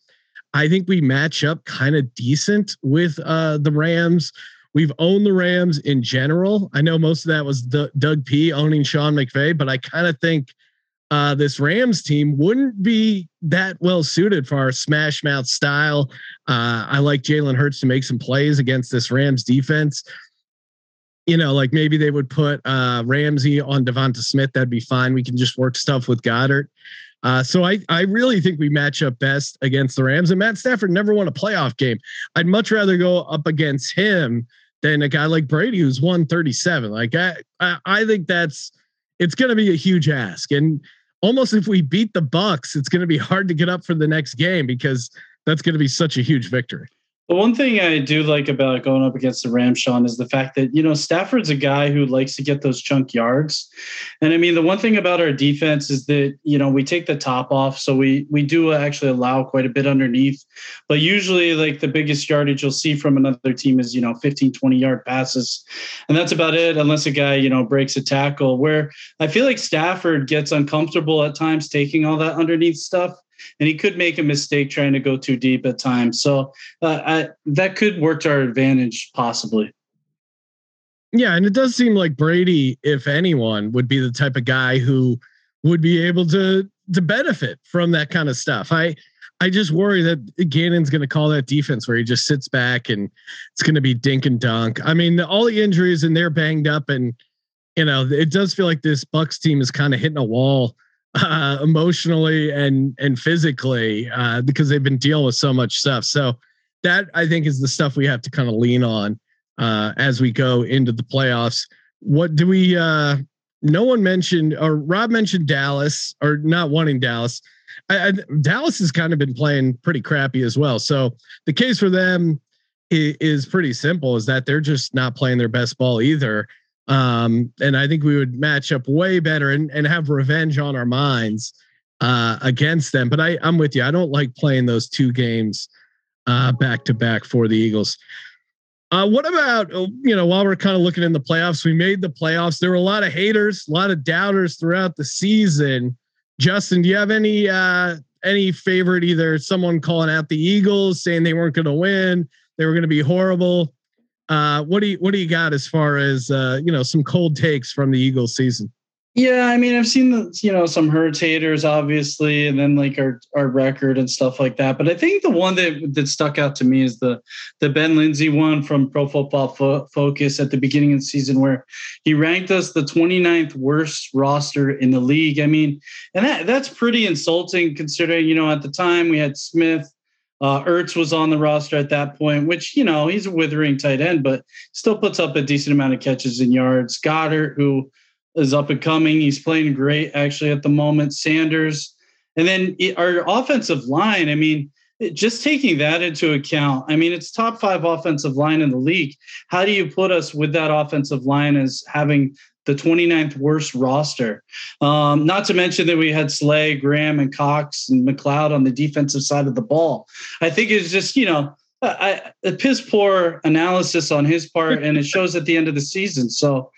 I think we match up kind of decent with uh, the Rams. We've owned the Rams in general. I know most of that was Doug P owning Sean McVay, but I kind of think uh, this Rams team wouldn't be that well suited for our smash mouth style. Uh, I like Jalen Hurts to make some plays against this Rams defense. You know, like maybe they would put uh, Ramsey on Devonta Smith. That'd be fine. We can just work stuff with Goedert. Uh, so I, I really think we match up best against the Rams. And Matt Stafford never won a playoff game. I'd much rather go up against him than a guy like Brady who's won 37. Like I, I, I think that's it's going to be a huge ask. And almost if we beat the Bucks, it's going to be hard to get up for the next game because that's going to be such a huge victory. The one thing I do like about going up against the Rams, Sean, is the fact that, you know, Stafford's a guy who likes to get those chunk yards. And I mean, the one thing about our defense is that, you know, we take the top off. So we we do actually allow quite a bit underneath. But usually like the biggest yardage you'll see from another team is, you know, 15, 20 yard passes. And that's about it, unless a guy, you know, breaks a tackle. Where I feel like Stafford gets uncomfortable at times taking all that underneath stuff and he could make a mistake trying to go too deep at times. So uh, I, that could work to our advantage, possibly. Yeah, and it does seem like Brady, if anyone, would be the type of guy who would be able to to benefit from that kind of stuff. I I just worry that Gannon's going to call that defense where he just sits back and it's going to be dink and dunk. I mean, all the injuries and they're banged up and you know, it does feel like this Bucks team is kind of hitting a wall uh, emotionally and and physically uh, because they've been dealing with so much stuff. So that I think is the stuff we have to kind of lean on uh, as we go into the playoffs. What do we? Uh, no one mentioned, or Rob mentioned Dallas, or not wanting Dallas. I, I, Dallas has kind of been playing pretty crappy as well. So the case for them is, is pretty simple: is that they're just not playing their best ball either. Um, and I think we would match up way better and, and have revenge on our minds uh, against them. But I, I'm with you. I don't like playing those two games uh, back to back for the Eagles. Uh, what about uh, you know while we're kind of looking in the playoffs, we made the playoffs. There were a lot of haters, a lot of doubters throughout the season. Justin, do you have any uh, any favorite? Either someone calling out the Eagles saying they weren't going to win, they were going to be horrible, uh, what do you what do you got as far as uh, you know some cold takes from the Eagles season? Yeah, I mean, I've seen the you know some Hurts haters, obviously, and then like our our record and stuff like that. But I think the one that that stuck out to me is the the Ben Linsey one from Pro Football Fo- Focus at the beginning of the season, where he ranked us the 29th worst roster in the league. I mean, and that that's pretty insulting considering you know at the time we had Smith, uh, Ertz was on the roster at that point, which, you know, he's a withering tight end, but still puts up a decent amount of catches and yards. Goedert, who is up and coming, he's playing great actually at the moment. Sanders. And then our offensive line, I mean, just taking that into account, I mean, it's top five offensive line in the league. How do you put us with that offensive line as having the 29th worst roster. Um, not to mention that we had Slay, Graham, and Cox and McLeod on the defensive side of the ball. I think it's just, you know, a piss poor analysis on his part, and it shows at the end of the season. So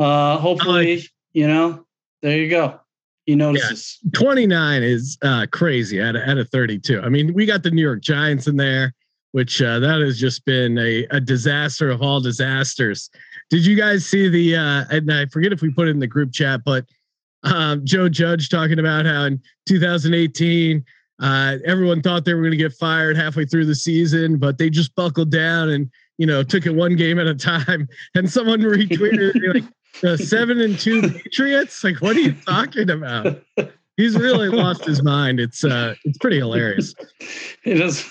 uh, hopefully, you know, there you go. He notices. Yeah, 29 is uh, crazy at a, at a 32. I mean, we got the New York Giants in there, which uh, that has just been a, a disaster of all disasters. Did you guys see the? Uh, and I forget if we put it in the group chat, but um, Joe Judge talking about how in 2018 uh, everyone thought they were going to get fired halfway through the season, but they just buckled down and you know took it one game at a time. And someone retweeted like the seven and two Patriots. Like, what are you talking about? He's really lost his mind. It's uh, it's pretty hilarious. It is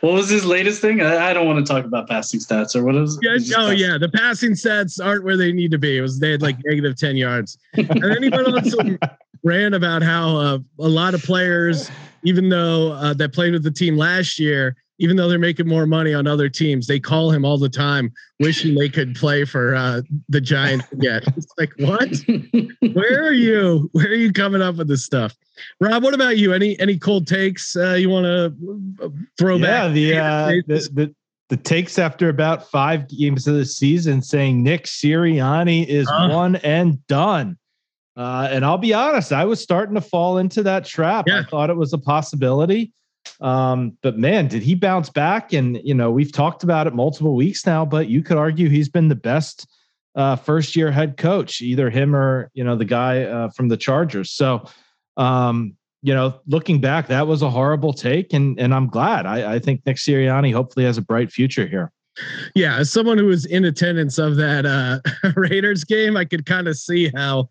what was his latest thing? I, I, don't want to talk about passing stats or what is. Yeah, oh yeah, the passing stats aren't where they need to be. It was they had like negative ten yards, and then he went on some rant about how uh, a lot of players, even though uh, that played with the team last year, even though they're making more money on other teams, they call him all the time, wishing they could play for uh, the Giants again. It's like, what? Where are you? Where are you coming up with this stuff? Rob, what about you? Any any cold takes uh, you want to uh, throw yeah, back? The, uh, the, the the takes after about five games of the season saying Nick Sirianni is uh. one and done. Uh, and I'll be honest, I was starting to fall into that trap. Yeah. I thought it was a possibility. Um, but man, did he bounce back? And you know, we've talked about it multiple weeks now, but you could argue he's been the best uh, first year head coach, either him or you know the guy uh, from the Chargers. So, um, you know, looking back, that was a horrible take, and and I'm glad. I, I think Nick Sirianni hopefully has a bright future here. Yeah, as someone who was in attendance of that uh, Raiders game, I could kind of see how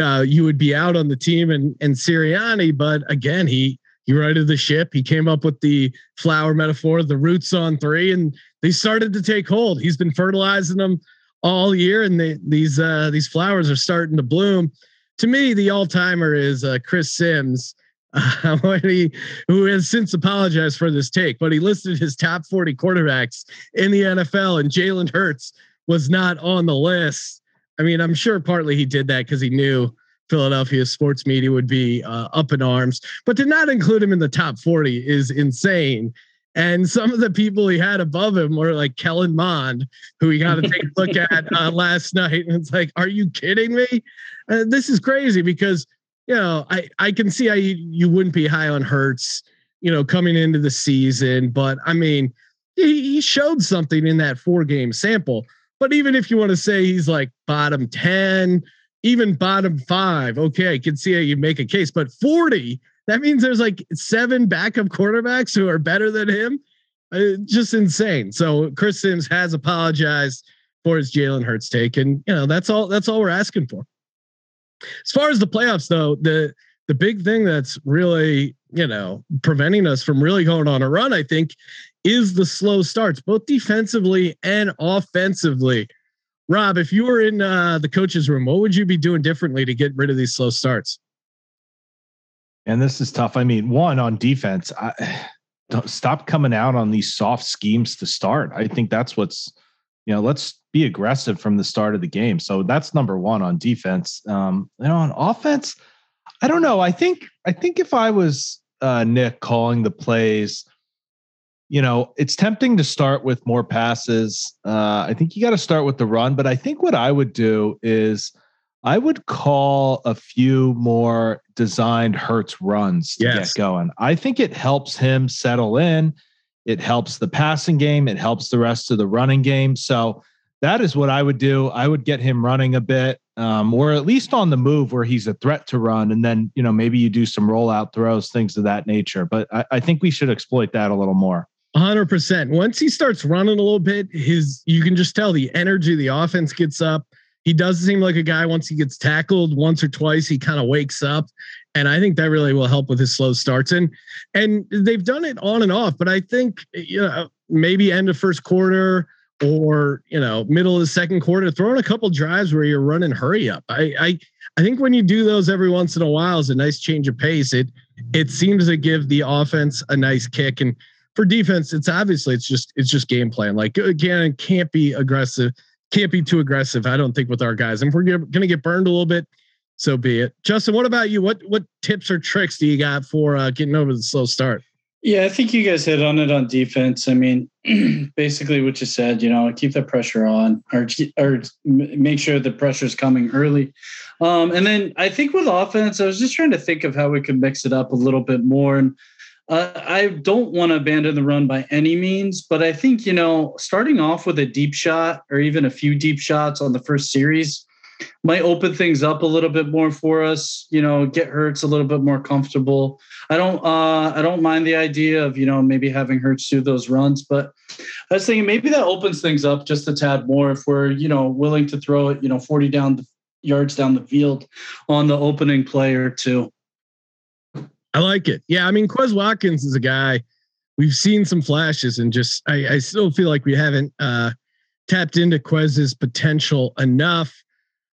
uh, you would be out on the team and and Sirianni, but again, he he righted the ship. He came up with the flower metaphor, the roots on three, and they started to take hold. He's been fertilizing them all year, and they, these uh, these flowers are starting to bloom. To me, the all timer is uh, Chris Sims, uh, he, who has since apologized for this take, but he listed his top 40 quarterbacks in the NFL, and Jalen Hurts was not on the list. I mean, I'm sure partly he did that because he knew Philadelphia sports media would be uh, up in arms, but to not include him in the top 40 is insane. And some of the people he had above him were like Kellen Mond, who we got to take a look at uh, last night. And it's like, are you kidding me? Uh, this is crazy because, you know, I, I can see how you, you wouldn't be high on Hurts, you know, coming into the season. But I mean, he, he showed something in that four game sample. But even if you want to say he's like bottom 10, even bottom five, okay, I can see how you make a case, but 40, that means there's like seven backup quarterbacks who are better than him. Uh, just insane. So Chris Sims has apologized for his Jalen Hurts take, and you know that's all that's all we're asking for. As far as the playoffs, though, the the big thing that's really you know preventing us from really going on a run, I think, is the slow starts, both defensively and offensively. Rob, if you were in uh, the coach's room, what would you be doing differently to get rid of these slow starts? And this is tough. I mean, one on defense, I stop coming out on these soft schemes to start. I think that's what's, you know, let's be aggressive from the start of the game. So that's number one on defense. Um, you know, on offense, I don't know. I think I think if I was uh, Nick calling the plays, you know, it's tempting to start with more passes. Uh, I think you got to start with the run, but I think what I would do is I would call a few more designed Hurts runs to yes. get going. I think it helps him settle in. It helps the passing game. It helps the rest of the running game. So that is what I would do. I would get him running a bit, um, or at least on the move where he's a threat to run. And then, you know, maybe you do some rollout throws, things of that nature. But I, I think we should exploit that a little more. 100%. Once he starts running a little bit, his you can just tell the energy the offense gets up he does seem like a guy once he gets tackled once or twice, he kind of wakes up. And I think that really will help with his slow starts. And and they've done it on and off, but I think you know maybe end of first quarter or you know middle of the second quarter, throwing a couple drives where you're running hurry up. I I I think when you do those every once in a while is a nice change of pace. It it seems to give the offense a nice kick. And for defense, it's obviously it's just it's just game plan. Like again, can't be aggressive can't be too aggressive. I don't think with our guys. And if we're going to get burned a little bit, so be it. Justin, what about you? What what tips or tricks do you got for uh, getting over the slow start? Yeah, I think you guys hit on it on defense. I mean, basically what you said, you know, keep the pressure on or, or make sure the pressure is coming early. Um, and then I think with offense, I was just trying to think of how we could mix it up a little bit more. And uh, I don't want to abandon the run by any means, but I think, you know, starting off with a deep shot or even a few deep shots on the first series might open things up a little bit more for us, you know, get Hurts a little bit more comfortable. I don't uh I don't mind the idea of, you know, maybe having Hurts do those runs, but I was thinking maybe that opens things up just a tad more if we're, you know, willing to throw it, you know, 40 down the yards down the field on the opening play or two. I like it. Yeah, I mean, Quez Watkins is a guy we've seen some flashes, and just I, I still feel like we haven't uh, tapped into Quez's potential enough.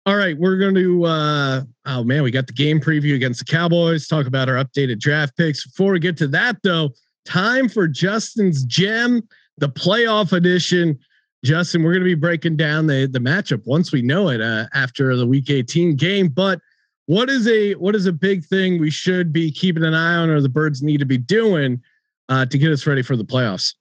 All right, we're going to. Uh, oh man, we got the game preview against the Cowboys. Talk about our updated draft picks. Before we get to that, though, time for Justin's gem, the playoff edition. Justin, we're going to be breaking down the the matchup once we know it uh, after the Week 18 game, but what is a what is a big thing we should be keeping an eye on, or the birds need to be doing uh, to get us ready for the playoffs?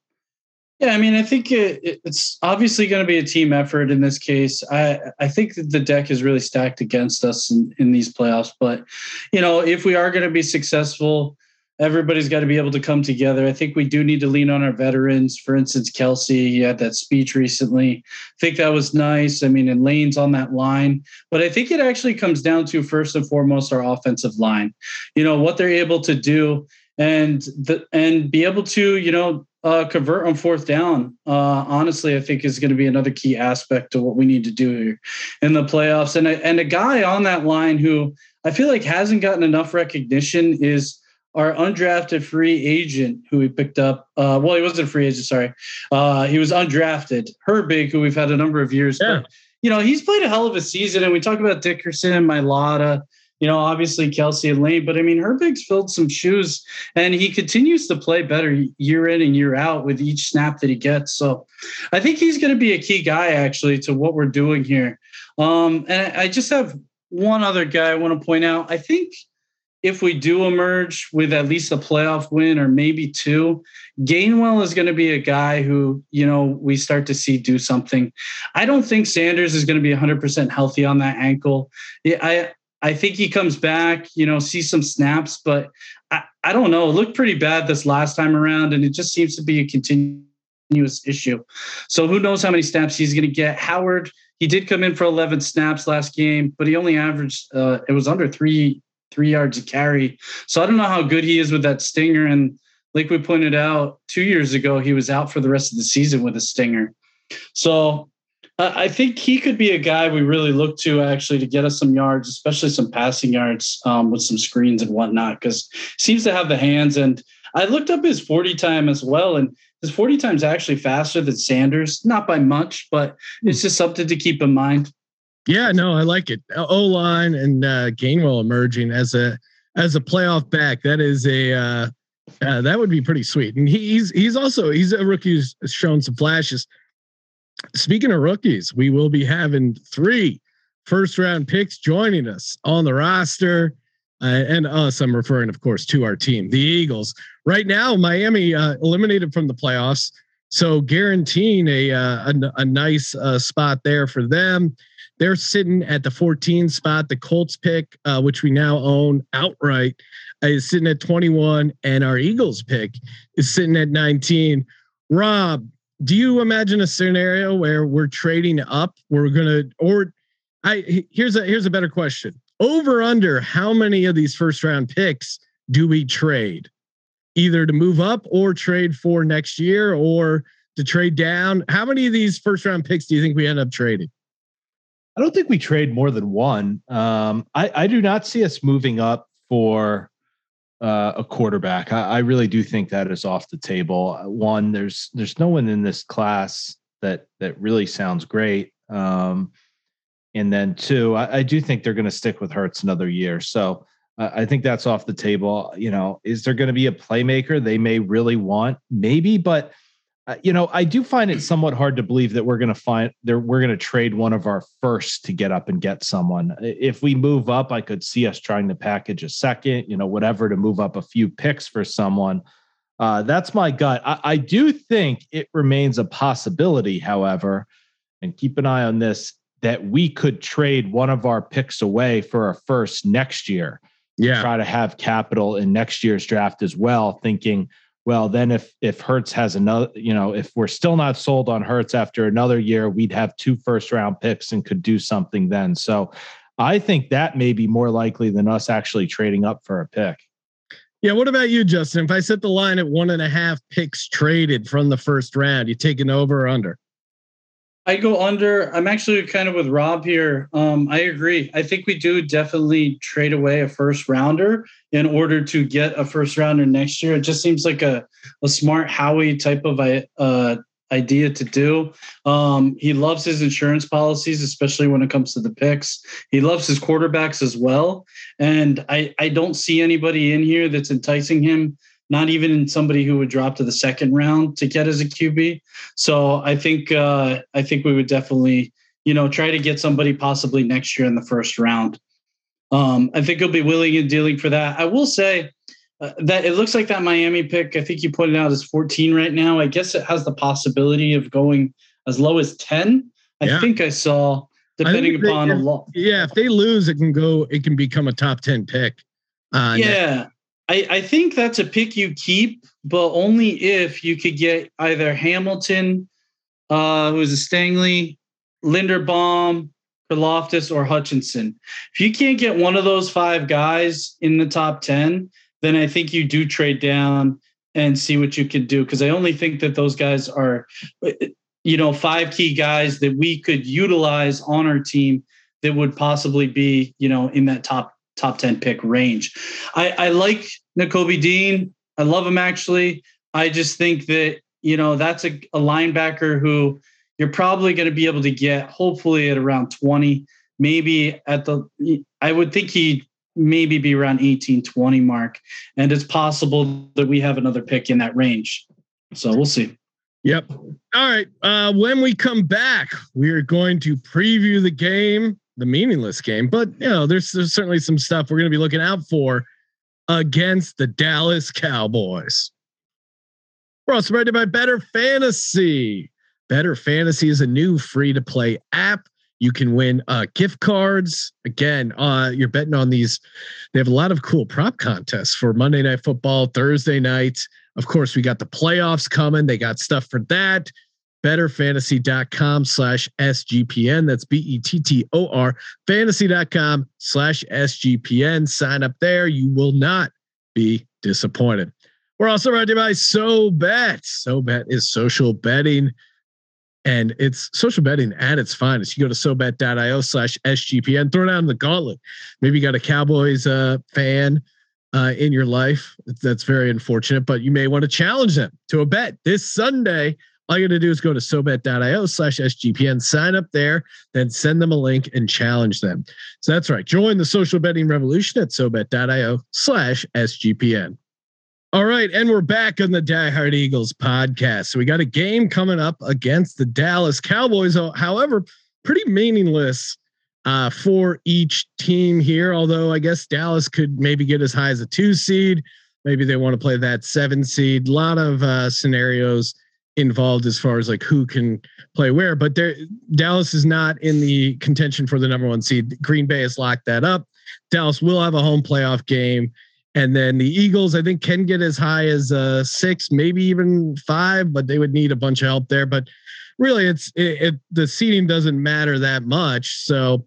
Yeah, I mean, I think it, it's obviously going to be a team effort in this case. I I think that the deck is really stacked against us in, in these playoffs. But you know, if we are going to be successful, everybody's got to be able to come together. I think we do need to lean on our veterans. For instance, Kelce he had that speech recently. I think that was nice. I mean, and Lane's on that line. But I think it actually comes down to first and foremost our offensive line. You know, what they're able to do and the and be able to, you know, uh, convert on fourth down, uh, honestly, I think is going to be another key aspect to what we need to do here in the playoffs. And a, and a guy on that line who I feel like hasn't gotten enough recognition is our undrafted free agent who we picked up. Uh, well, he wasn't a free agent, sorry. Uh, he was undrafted. Herbig, who we've had a number of years. Yeah. But, you know, he's played a hell of a season. And we talk about Dickerson and Mailata, you know, obviously Kelce and Lane, but I mean, Herbig's filled some shoes and he continues to play better year in and year out with each snap that he gets. So I think he's going to be a key guy actually to what we're doing here. Um, and I just have one other guy I want to point out. I think – if we do emerge with at least a playoff win or maybe two, Gainwell is going to be a guy who, you know, we start to see do something. I don't think Sanders is going to be 100% healthy on that ankle. I I think he comes back, you know, see some snaps, but I, I don't know. It looked pretty bad this last time around, and it just seems to be a continuous issue. So who knows how many snaps he's going to get. Howard, he did come in for 11 snaps last game, but he only averaged, uh, it was under three three yards a carry. So I don't know how good he is with that stinger. And like we pointed out two years ago, he was out for the rest of the season with a stinger. So I think he could be a guy we really look to actually to get us some yards, especially some passing yards um, with some screens and whatnot, because seems to have the hands. And I looked up his 40 time as well, and his 40 times actually faster than Sanders, not by much, but it's just something to keep in mind. Yeah, no, I like it. O line and uh, Gainwell emerging as a as a playoff back. That is a uh, uh, that would be pretty sweet. And he's he's also he's a rookie who's shown some flashes. Speaking of rookies, we will be having three first round picks joining us on the roster. Uh, and us, I'm referring, of course, to our team, the Eagles. Right now, Miami uh, eliminated from the playoffs, so guaranteeing a uh, a, a, nice uh, spot there for them. They're sitting at the 14 spot. The Colts pick, uh, which we now own outright, is sitting at 21, and our Eagles pick is sitting at 19. Rob, do you imagine a scenario where we're trading up? We're gonna, or I here's a here's a better question. Over under how many of these first round picks do we trade? Either to move up or trade for next year or to trade down. How many of these first round picks do you think we end up trading? I don't think we trade more than one. Um, I, I do not see us moving up for uh, a quarterback. I, I, really do think that is off the table. One, there's there's no one in this class that that really sounds great. Um, and then two, I, I do think they're going to stick with Hurts another year. So uh, I think that's off the table. You know, is there going to be a playmaker they may really want? Maybe, but you know, I do find it somewhat hard to believe that we're going to find there. We're going to trade one of our first to get up and get someone. If we move up, I could see us trying to package a second, you know, whatever to move up a few picks for someone. Uh, that's my gut. I, I do think it remains a possibility, however, and keep an eye on this that we could trade one of our picks away for a first next year. Yeah. Try to have capital in next year's draft as well, thinking well, then if if Hurts has another, you know, if we're still not sold on Hurts after another year, we'd have two first round picks and could do something then. So I think that may be more likely than us actually trading up for a pick. Yeah. What about you, Justin? If I set the line at one and a half picks traded from the first round, you taking over or under? I go under. I'm actually kind of with Rob here. Um, I agree. I think we do definitely trade away a first rounder in order to get a first rounder next year. It just seems like a, a smart Howie type of uh, idea to do. Um, he loves his insurance policies, especially when it comes to the picks. He loves his quarterbacks as well. And I, I don't see anybody in here that's enticing him not even somebody who would drop to the second round to get as a QB. So I think uh, I think we would definitely you know try to get somebody possibly next year in the first round. Um, I think he'll be willing and dealing for that. I will say uh, that it looks like that Miami pick. I think you pointed out is 14 right now. I guess it has the possibility of going as low as 10. I yeah. think I saw depending I upon they, a lot. Yeah, if they lose, it can go. It can become a top 10 pick. Uh, yeah, I, I think that's a pick you keep, but only if you could get either Hamilton, uh, who's a Stingley, Linderbaum, Loftus, or Hutchinson. If you can't get one of those five guys in the top 10, then I think you do trade down and see what you can do. Because I only think that those guys are, you know, five key guys that we could utilize on our team that would possibly be, you know, in that top top 10 pick range. I, I like Nakobe Dean. I love him actually. I just think that, you know, that's a, a linebacker who you're probably going to be able to get hopefully at around 20, maybe at the, I would think he maybe be around 18, 20 mark. And it's possible that we have another pick in that range. So we'll see. Yep. All right. Uh, when we come back, we are going to preview the game the meaningless game. But you know, there's there's certainly some stuff we're going to be looking out for against the Dallas Cowboys. We're also brought to by Bettor Fantasy. Bettor Fantasy is a new free to play app. You can win uh, gift cards. Again, uh, you're betting on these. They have a lot of cool prop contests for Monday Night Football, Thursday nights. Of course, we got the playoffs coming. They got stuff for that bettorfantasy.com slash SGPN. That's B E T T O R fantasy.com slash SGPN. Sign up there. You will not be disappointed. We're also brought to you by So Bet. So Bet is social betting And it's social betting at its finest. You go to sobet.io slash SGPN, throw down the gauntlet. Maybe you got a Cowboys uh, fan uh, in your life. That's very unfortunate, but you may want to challenge them to a bet this Sunday. All you got to do is go to sobet.io slash SGPN, sign up there, then send them a link and challenge them. So that's right. Join the social betting revolution at sobet.io slash SGPN. All right, and we're back on the Die Hard Eagles podcast. So we got a game coming up against the Dallas Cowboys. However, pretty meaningless uh, for each team here. Although I guess Dallas could maybe get as high as a two seed. Maybe they want to play that seven seed. A lot of uh, scenarios involved as far as like who can play where. But there, Dallas is not in the contention for the number one seed. Green Bay has locked that up. Dallas will have a home playoff game. And then the Eagles, I think, can get as high as uh, six, maybe even five, but they would need a bunch of help there. But really, it's it, it, the seating doesn't matter that much. So,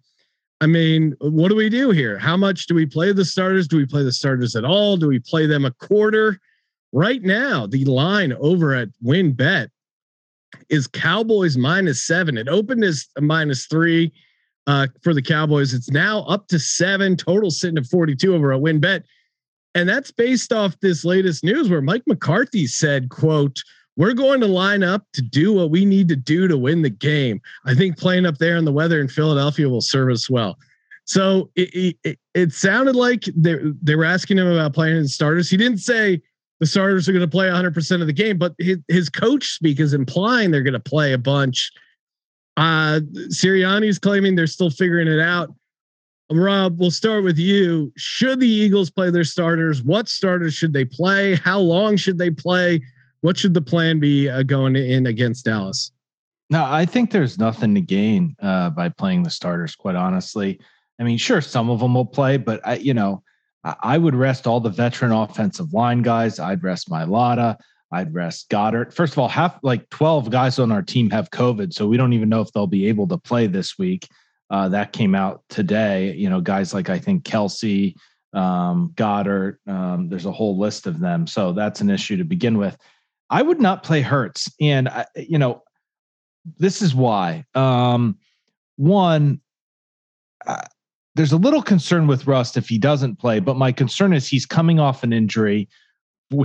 I mean, what do we do here? How much do we play the starters? Do we play the starters at all? Do we play them a quarter? Right now, the line over at WynnBET is Cowboys minus seven. It opened as minus three uh, for the Cowboys. It's now up to seven. Total sitting at 42 over at WynnBET. And that's based off this latest news where Mike McCarthy said, quote, we're going to line up to do what we need to do to win the game. I think playing up there in the weather in Philadelphia will serve us well. So it, it, it sounded like they, they were asking him about playing in starters. He didn't say the starters are going to play 100% of the game, but his, his coach speak is implying they're going to play a bunch. Uh, Sirianni's claiming they're still figuring it out. Rob, we'll start with you. Should the Eagles play their starters? What starters should they play? How long should they play? What should the plan be uh, going in against Dallas? No, I think there's nothing to gain uh, by playing the starters. Quite honestly, I mean, sure, some of them will play, but I, you know, I, I would rest all the veteran offensive line guys. I'd rest Mailata. I'd rest Goedert. First of all, half like 12 guys on our team have COVID, so we don't even know if they'll be able to play this week. Uh, that came out today. You know, guys like I think Kelce, um, Goedert. Um, there's a whole list of them. So that's an issue to begin with. I would not play Hurts, and I, you know, this is why. Um, one, uh, there's a little concern with Rust if he doesn't play, but my concern is he's coming off an injury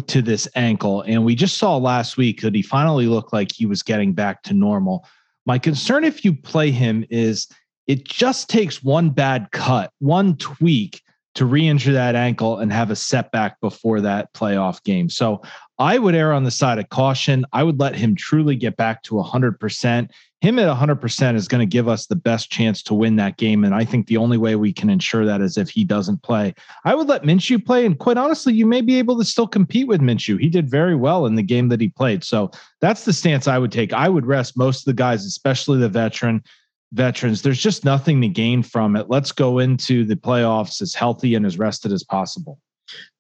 to this ankle, and we just saw last week that he finally looked like he was getting back to normal. My concern if you play him is it just takes one bad cut, one tweak to re-injure that ankle and have a setback before that playoff game. So I would err on the side of caution. I would let him truly get back to 100%. Him at 100% is going to give us the best chance to win that game. And I think the only way we can ensure that is if he doesn't play. I would let Minshew play. And quite honestly, you may be able to still compete with Minshew. He did very well in the game that he played. So that's the stance I would take. I would rest most of the guys, especially the veteran veterans. There's just nothing to gain from it. Let's go into the playoffs as healthy and as rested as possible.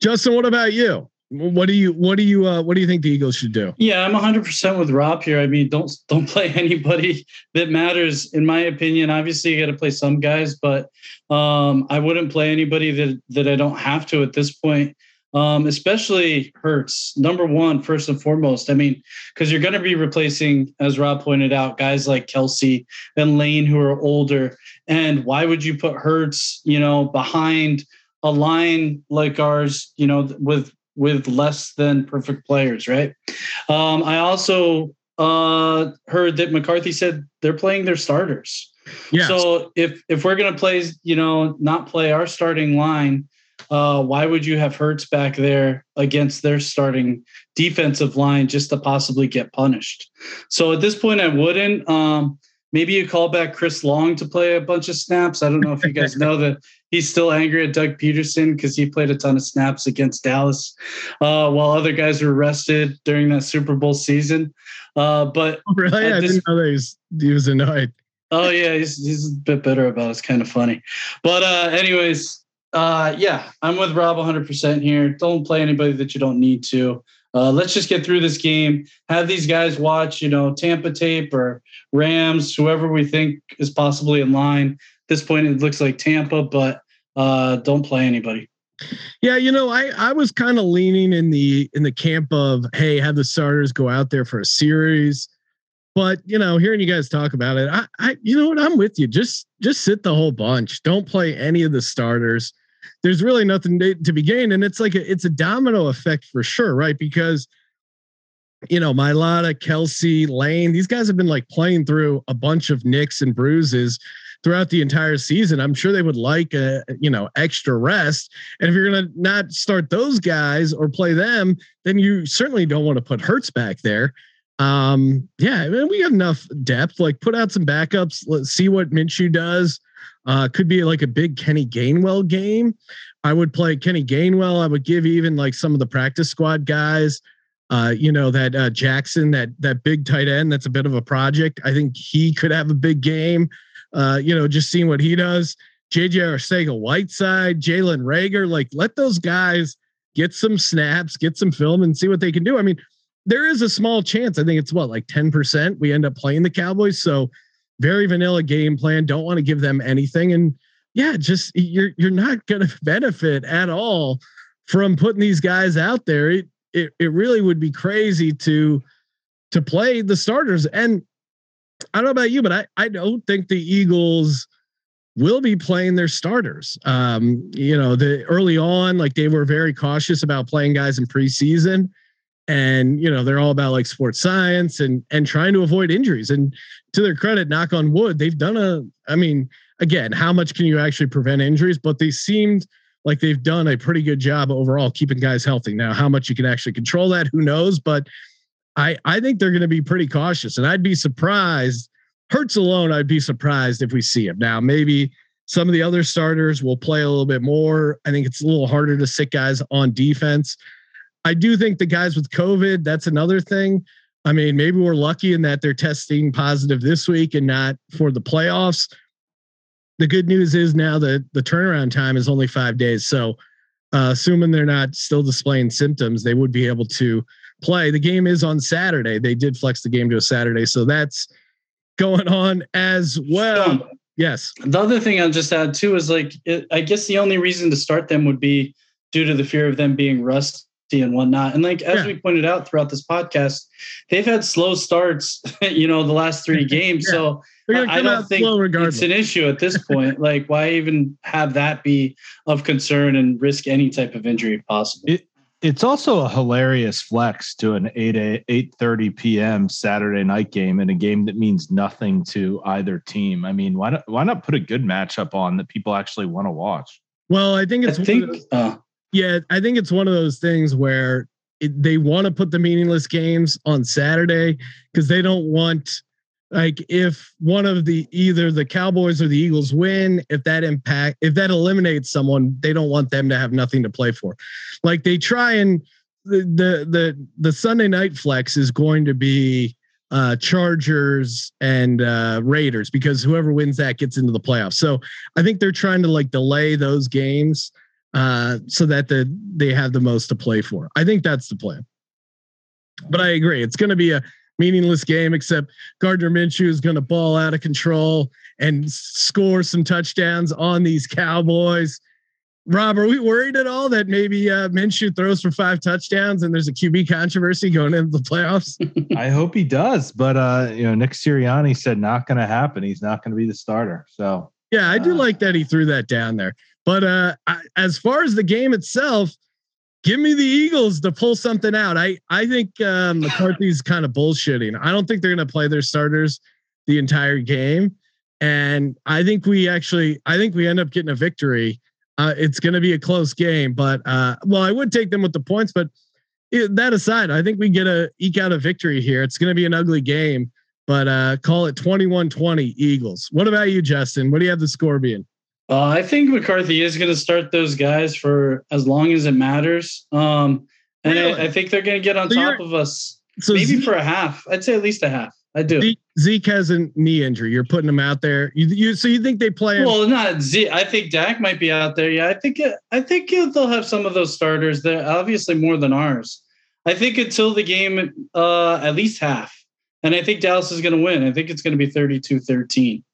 Justin, what about you? What do you what do you uh, what do you think the Eagles should do? Yeah, I'm 100 percent with Rob here. I mean, don't don't play anybody that matters, in my opinion. Obviously, you got to play some guys, but um, I wouldn't play anybody that that I don't have to at this point um, especially Hurts. Number one, first and foremost. I mean, because you're going to be replacing, as Rob pointed out, guys like Kelce and Lane who are older. And why would you put Hurts, you know, behind a line like ours, you know, with with less than perfect players, right? Um, I also uh, heard that McCarthy said they're playing their starters. Yeah. So if if we're gonna play, you know, not play our starting line uh, why would you have Hurts back there against their starting defensive line just to possibly get punished? So at this point, I wouldn't. Um, maybe you call back Chris Long to play a bunch of snaps. I don't know if you guys know that he's still angry at Doug Pederson because he played a ton of snaps against Dallas uh, while other guys were rested during that Super Bowl season. Uh, but really, I this, didn't know that he was, he was annoyed. Oh yeah, he's he's a bit bitter about it. It's kind of funny. But uh, anyways, uh, yeah, I'm with Rob 100% here. Don't play anybody that you don't need to. Uh, let's just get through this game. Have these guys watch, you know, Tampa tape or Rams, whoever we think is possibly in line. This point, it looks like Tampa, but uh, don't play anybody. Yeah, you know, I I was kind of leaning in the in the camp of hey, have the starters go out there for a series. But you know, hearing you guys talk about it, I, I, you know what, I'm with you. Just, just sit the whole bunch. Don't play any of the starters. There's really nothing to, be gained, and it's like a, it's a domino effect for sure, right? Because you know, Mailata, Kelce, Lane, these guys have been like playing through a bunch of nicks and bruises throughout the entire season. I'm sure they would like a you know extra rest. And if you're gonna not start those guys or play them, then you certainly don't want to put Hurts back there. Um, yeah, I mean, we have enough depth. Like put out some backups. Let's see what Minshew does. Uh, could be like a big Kenny Gainwell game. I would play Kenny Gainwell. I would give even like some of the practice squad guys. Uh, you know that uh, Jackson, that that big tight end, that's a bit of a project. I think he could have a big game. Uh, you know, just seeing what he does. JJ Arcega Whiteside, Jalen Reagor, like let those guys get some snaps, get some film, and see what they can do. I mean, there is a small chance. I think it's what like 10% we end up playing the Cowboys. So very vanilla game plan. Don't want to give them anything. And yeah, just you're you're not gonna benefit at all from putting these guys out there. It it it really would be crazy to to play the starters. And I don't know about you, but I I don't think the Eagles will be playing their starters. Um, you know, the early on, like they were very cautious about playing guys in preseason. And you know they're all about like sports science and and trying to avoid injuries. And to their credit knock on wood they've done a i mean again how much can you actually prevent injuries? But they seemed like they've done a pretty good job overall keeping guys healthy. Now how much you can actually control that who knows? But i i think they're going to be pretty cautious and i'd be surprised hurts alone i'd be surprised if we see him now maybe some of the other starters will play a little bit more i think it's a little harder to sit guys on defense I do think the guys with COVID, that's another thing. I mean, maybe we're lucky in that they're testing positive this week and not for the playoffs. The good news is now that the turnaround time is only five days. So, uh, assuming they're not still displaying symptoms, they would be able to play. The game is on Saturday. They did flex the game to a Saturday. So that's going on as well. yes. The other thing I'll just add too is like, it, I guess the only reason to start them would be due to the fear of them being rusty and whatnot. And like as yeah. we pointed out throughout this podcast, they've had slow starts, you know, the last three games. yeah. So I don't think it's an issue at this point. like, why even have that be of concern and risk any type of injury if possible? It, it's also a hilarious flex to an 8 eight thirty p.m. Saturday night game in a game that means nothing to either team. I mean, why not why not put a good matchup on that people actually want to watch? Well, I think it's I think, uh, yeah, I think it's one of those things where it, they want to put the meaningless games on Saturday because they don't want like if one of the either the Cowboys or the Eagles win, if that impact if that eliminates someone, they don't want them to have nothing to play for. Like they try and the the the, the Sunday night flex is going to be uh Chargers and uh Raiders because whoever wins that gets into the playoffs. So I think they're trying to like delay those games uh, so that the, they have the most to play for. I think that's the plan. But I agree, it's going to be a meaningless game. Except Gardner Minshew is going to ball out of control and score some touchdowns on these Cowboys. Rob, are we worried at all that maybe uh, Minshew throws for five touchdowns and there's a QB controversy going into the playoffs? I hope he does, but uh, you know, Nick Sirianni said not going to happen. He's not going to be the starter. So yeah, I do uh, like that he threw that down there. But uh, I, as far as the game itself, give me the Eagles to pull something out. I I think uh, McCarthy's kind of bullshitting. I don't think they're going to play their starters the entire game, and I think we actually I think we end up getting a victory. Uh, it's going to be a close game, but uh, well, I would take them with the points, but it, that aside, I think we get a eke out a victory here. It's going to be an ugly game, but uh, call it 21-20 Eagles. What about you, Justin? What do you have the score being? Uh, I think McCarthy is going to start those guys for as long as it matters. Um, and really? I, I, think they're going to get on so top of us so maybe Zeke, for a half. I'd say at least a half. I do. Zeke, Zeke, has a knee injury. You're putting him out there. You, you so you think they play? Well, not Zeke. I think Dak might be out there. Yeah, I think I think they'll have some of those starters. They're obviously more than ours. I think until the game, uh, at least half. And I think Dallas is going to win. I think it's going to be 32 13.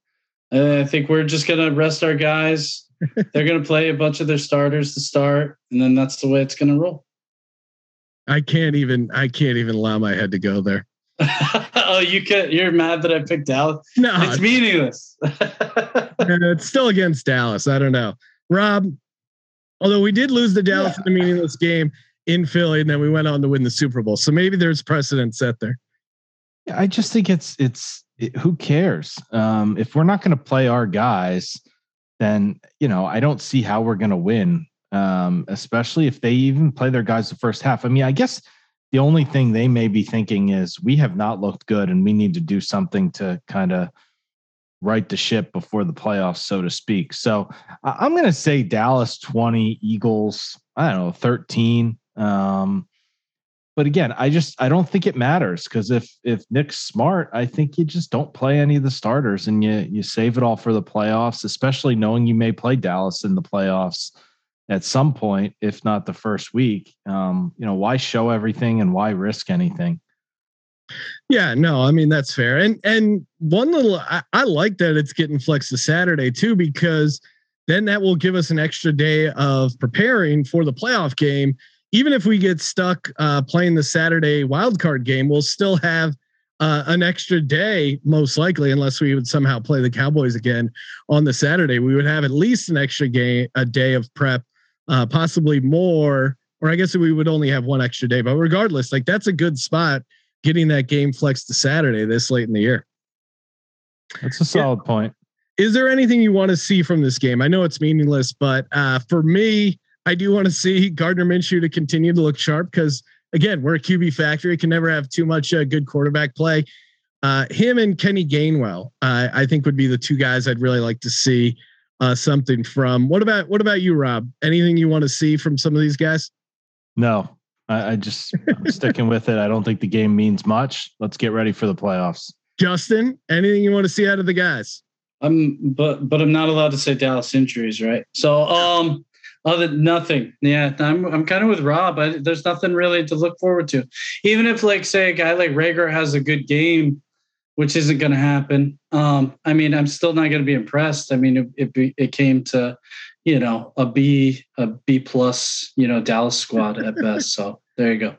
I think we're just going to rest our guys. They're going to play a bunch of their starters to start, and then that's the way it's going to roll. I can't even. I can't even allow my head to go there. oh, you can't. you're mad that I picked Dallas? No, it's meaningless. it's still against Dallas. I don't know. Rob, although we did lose the Dallas yeah. in the meaningless game in Philly, and then we went on to win the Super Bowl. So maybe there's precedent set there. I just think it's it's it, who cares um, if we're not going to play our guys, then you know I don't see how we're going to win. Um, especially if they even play their guys the first half. I mean, I guess the only thing they may be thinking is we have not looked good and we need to do something to kind of right the ship before the playoffs, so to speak. So I'm going to say Dallas 20, Eagles, I don't know, 13. Um, but again, I just I don't think it matters because if if Nick's smart, I think you just don't play any of the starters and you you save it all for the playoffs, especially knowing you may play Dallas in the playoffs at some point, if not the first week. Um, you know, why show everything and why risk anything? Yeah, no, I mean that's fair. And and one little I, I like that it's getting flexed to Saturday too, because then that will give us an extra day of preparing for the playoff game even if we get stuck uh, playing the Saturday wildcard game, we'll still have uh, an extra day, most likely, unless we would somehow play the Cowboys again on the Saturday. We would have at least an extra game, a day of prep, uh, possibly more. Or I guess we would only have one extra day. But regardless, like that's a good spot getting that game flexed to Saturday this late in the year. That's a solid yeah. point. Is there anything you want to see from this game? I know it's meaningless, but uh, for me, I do want to see Gardner Minshew to continue to look sharp because again, we're a QB factory. Can never have too much uh, good quarterback play. Uh, him and Kenny Gainwell, uh, I think would be the two guys I'd really like to see uh, something from. What about what about you, Rob? Anything you want to see from some of these guys? No, I, I just I'm sticking with it. I don't think the game means much. Let's get ready for the playoffs. Justin, anything you want to see out of the guys? I'm but but I'm not allowed to say Dallas injuries, right? So um other nothing. Yeah, I'm I'm kind of with Rob. I, there's nothing really to look forward to. Even if like say a guy like Reagor has a good game, which isn't going to happen. Um, I mean, I'm still not going to be impressed. I mean, it, it it came to, you know, a B a B plus, you know, Dallas squad at best. So there you go.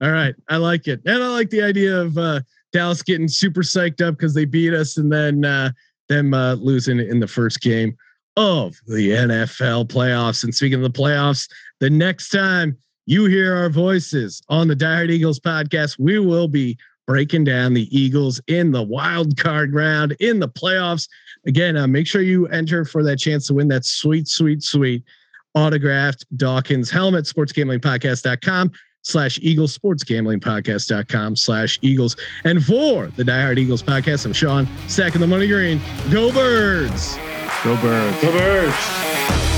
All right, I like it, and I like the idea of uh, Dallas getting super psyched up because they beat us, and then uh, them uh, losing in the first game of the NFL playoffs. And speaking of the playoffs, the next time you hear our voices on the Die Eagles podcast, we will be breaking down the Eagles in the wild card round in the playoffs. Again, uh, make sure you enter for that chance to win that sweet, sweet, sweet autographed Dawkins helmet. Sportsgamblingpodcast.com slash Eagles, sportsgamblingpodcast.com slash Eagles. And for the Die Hard Eagles podcast, I'm Sean, stacking the money green. Go birds! Go birds. Go birds.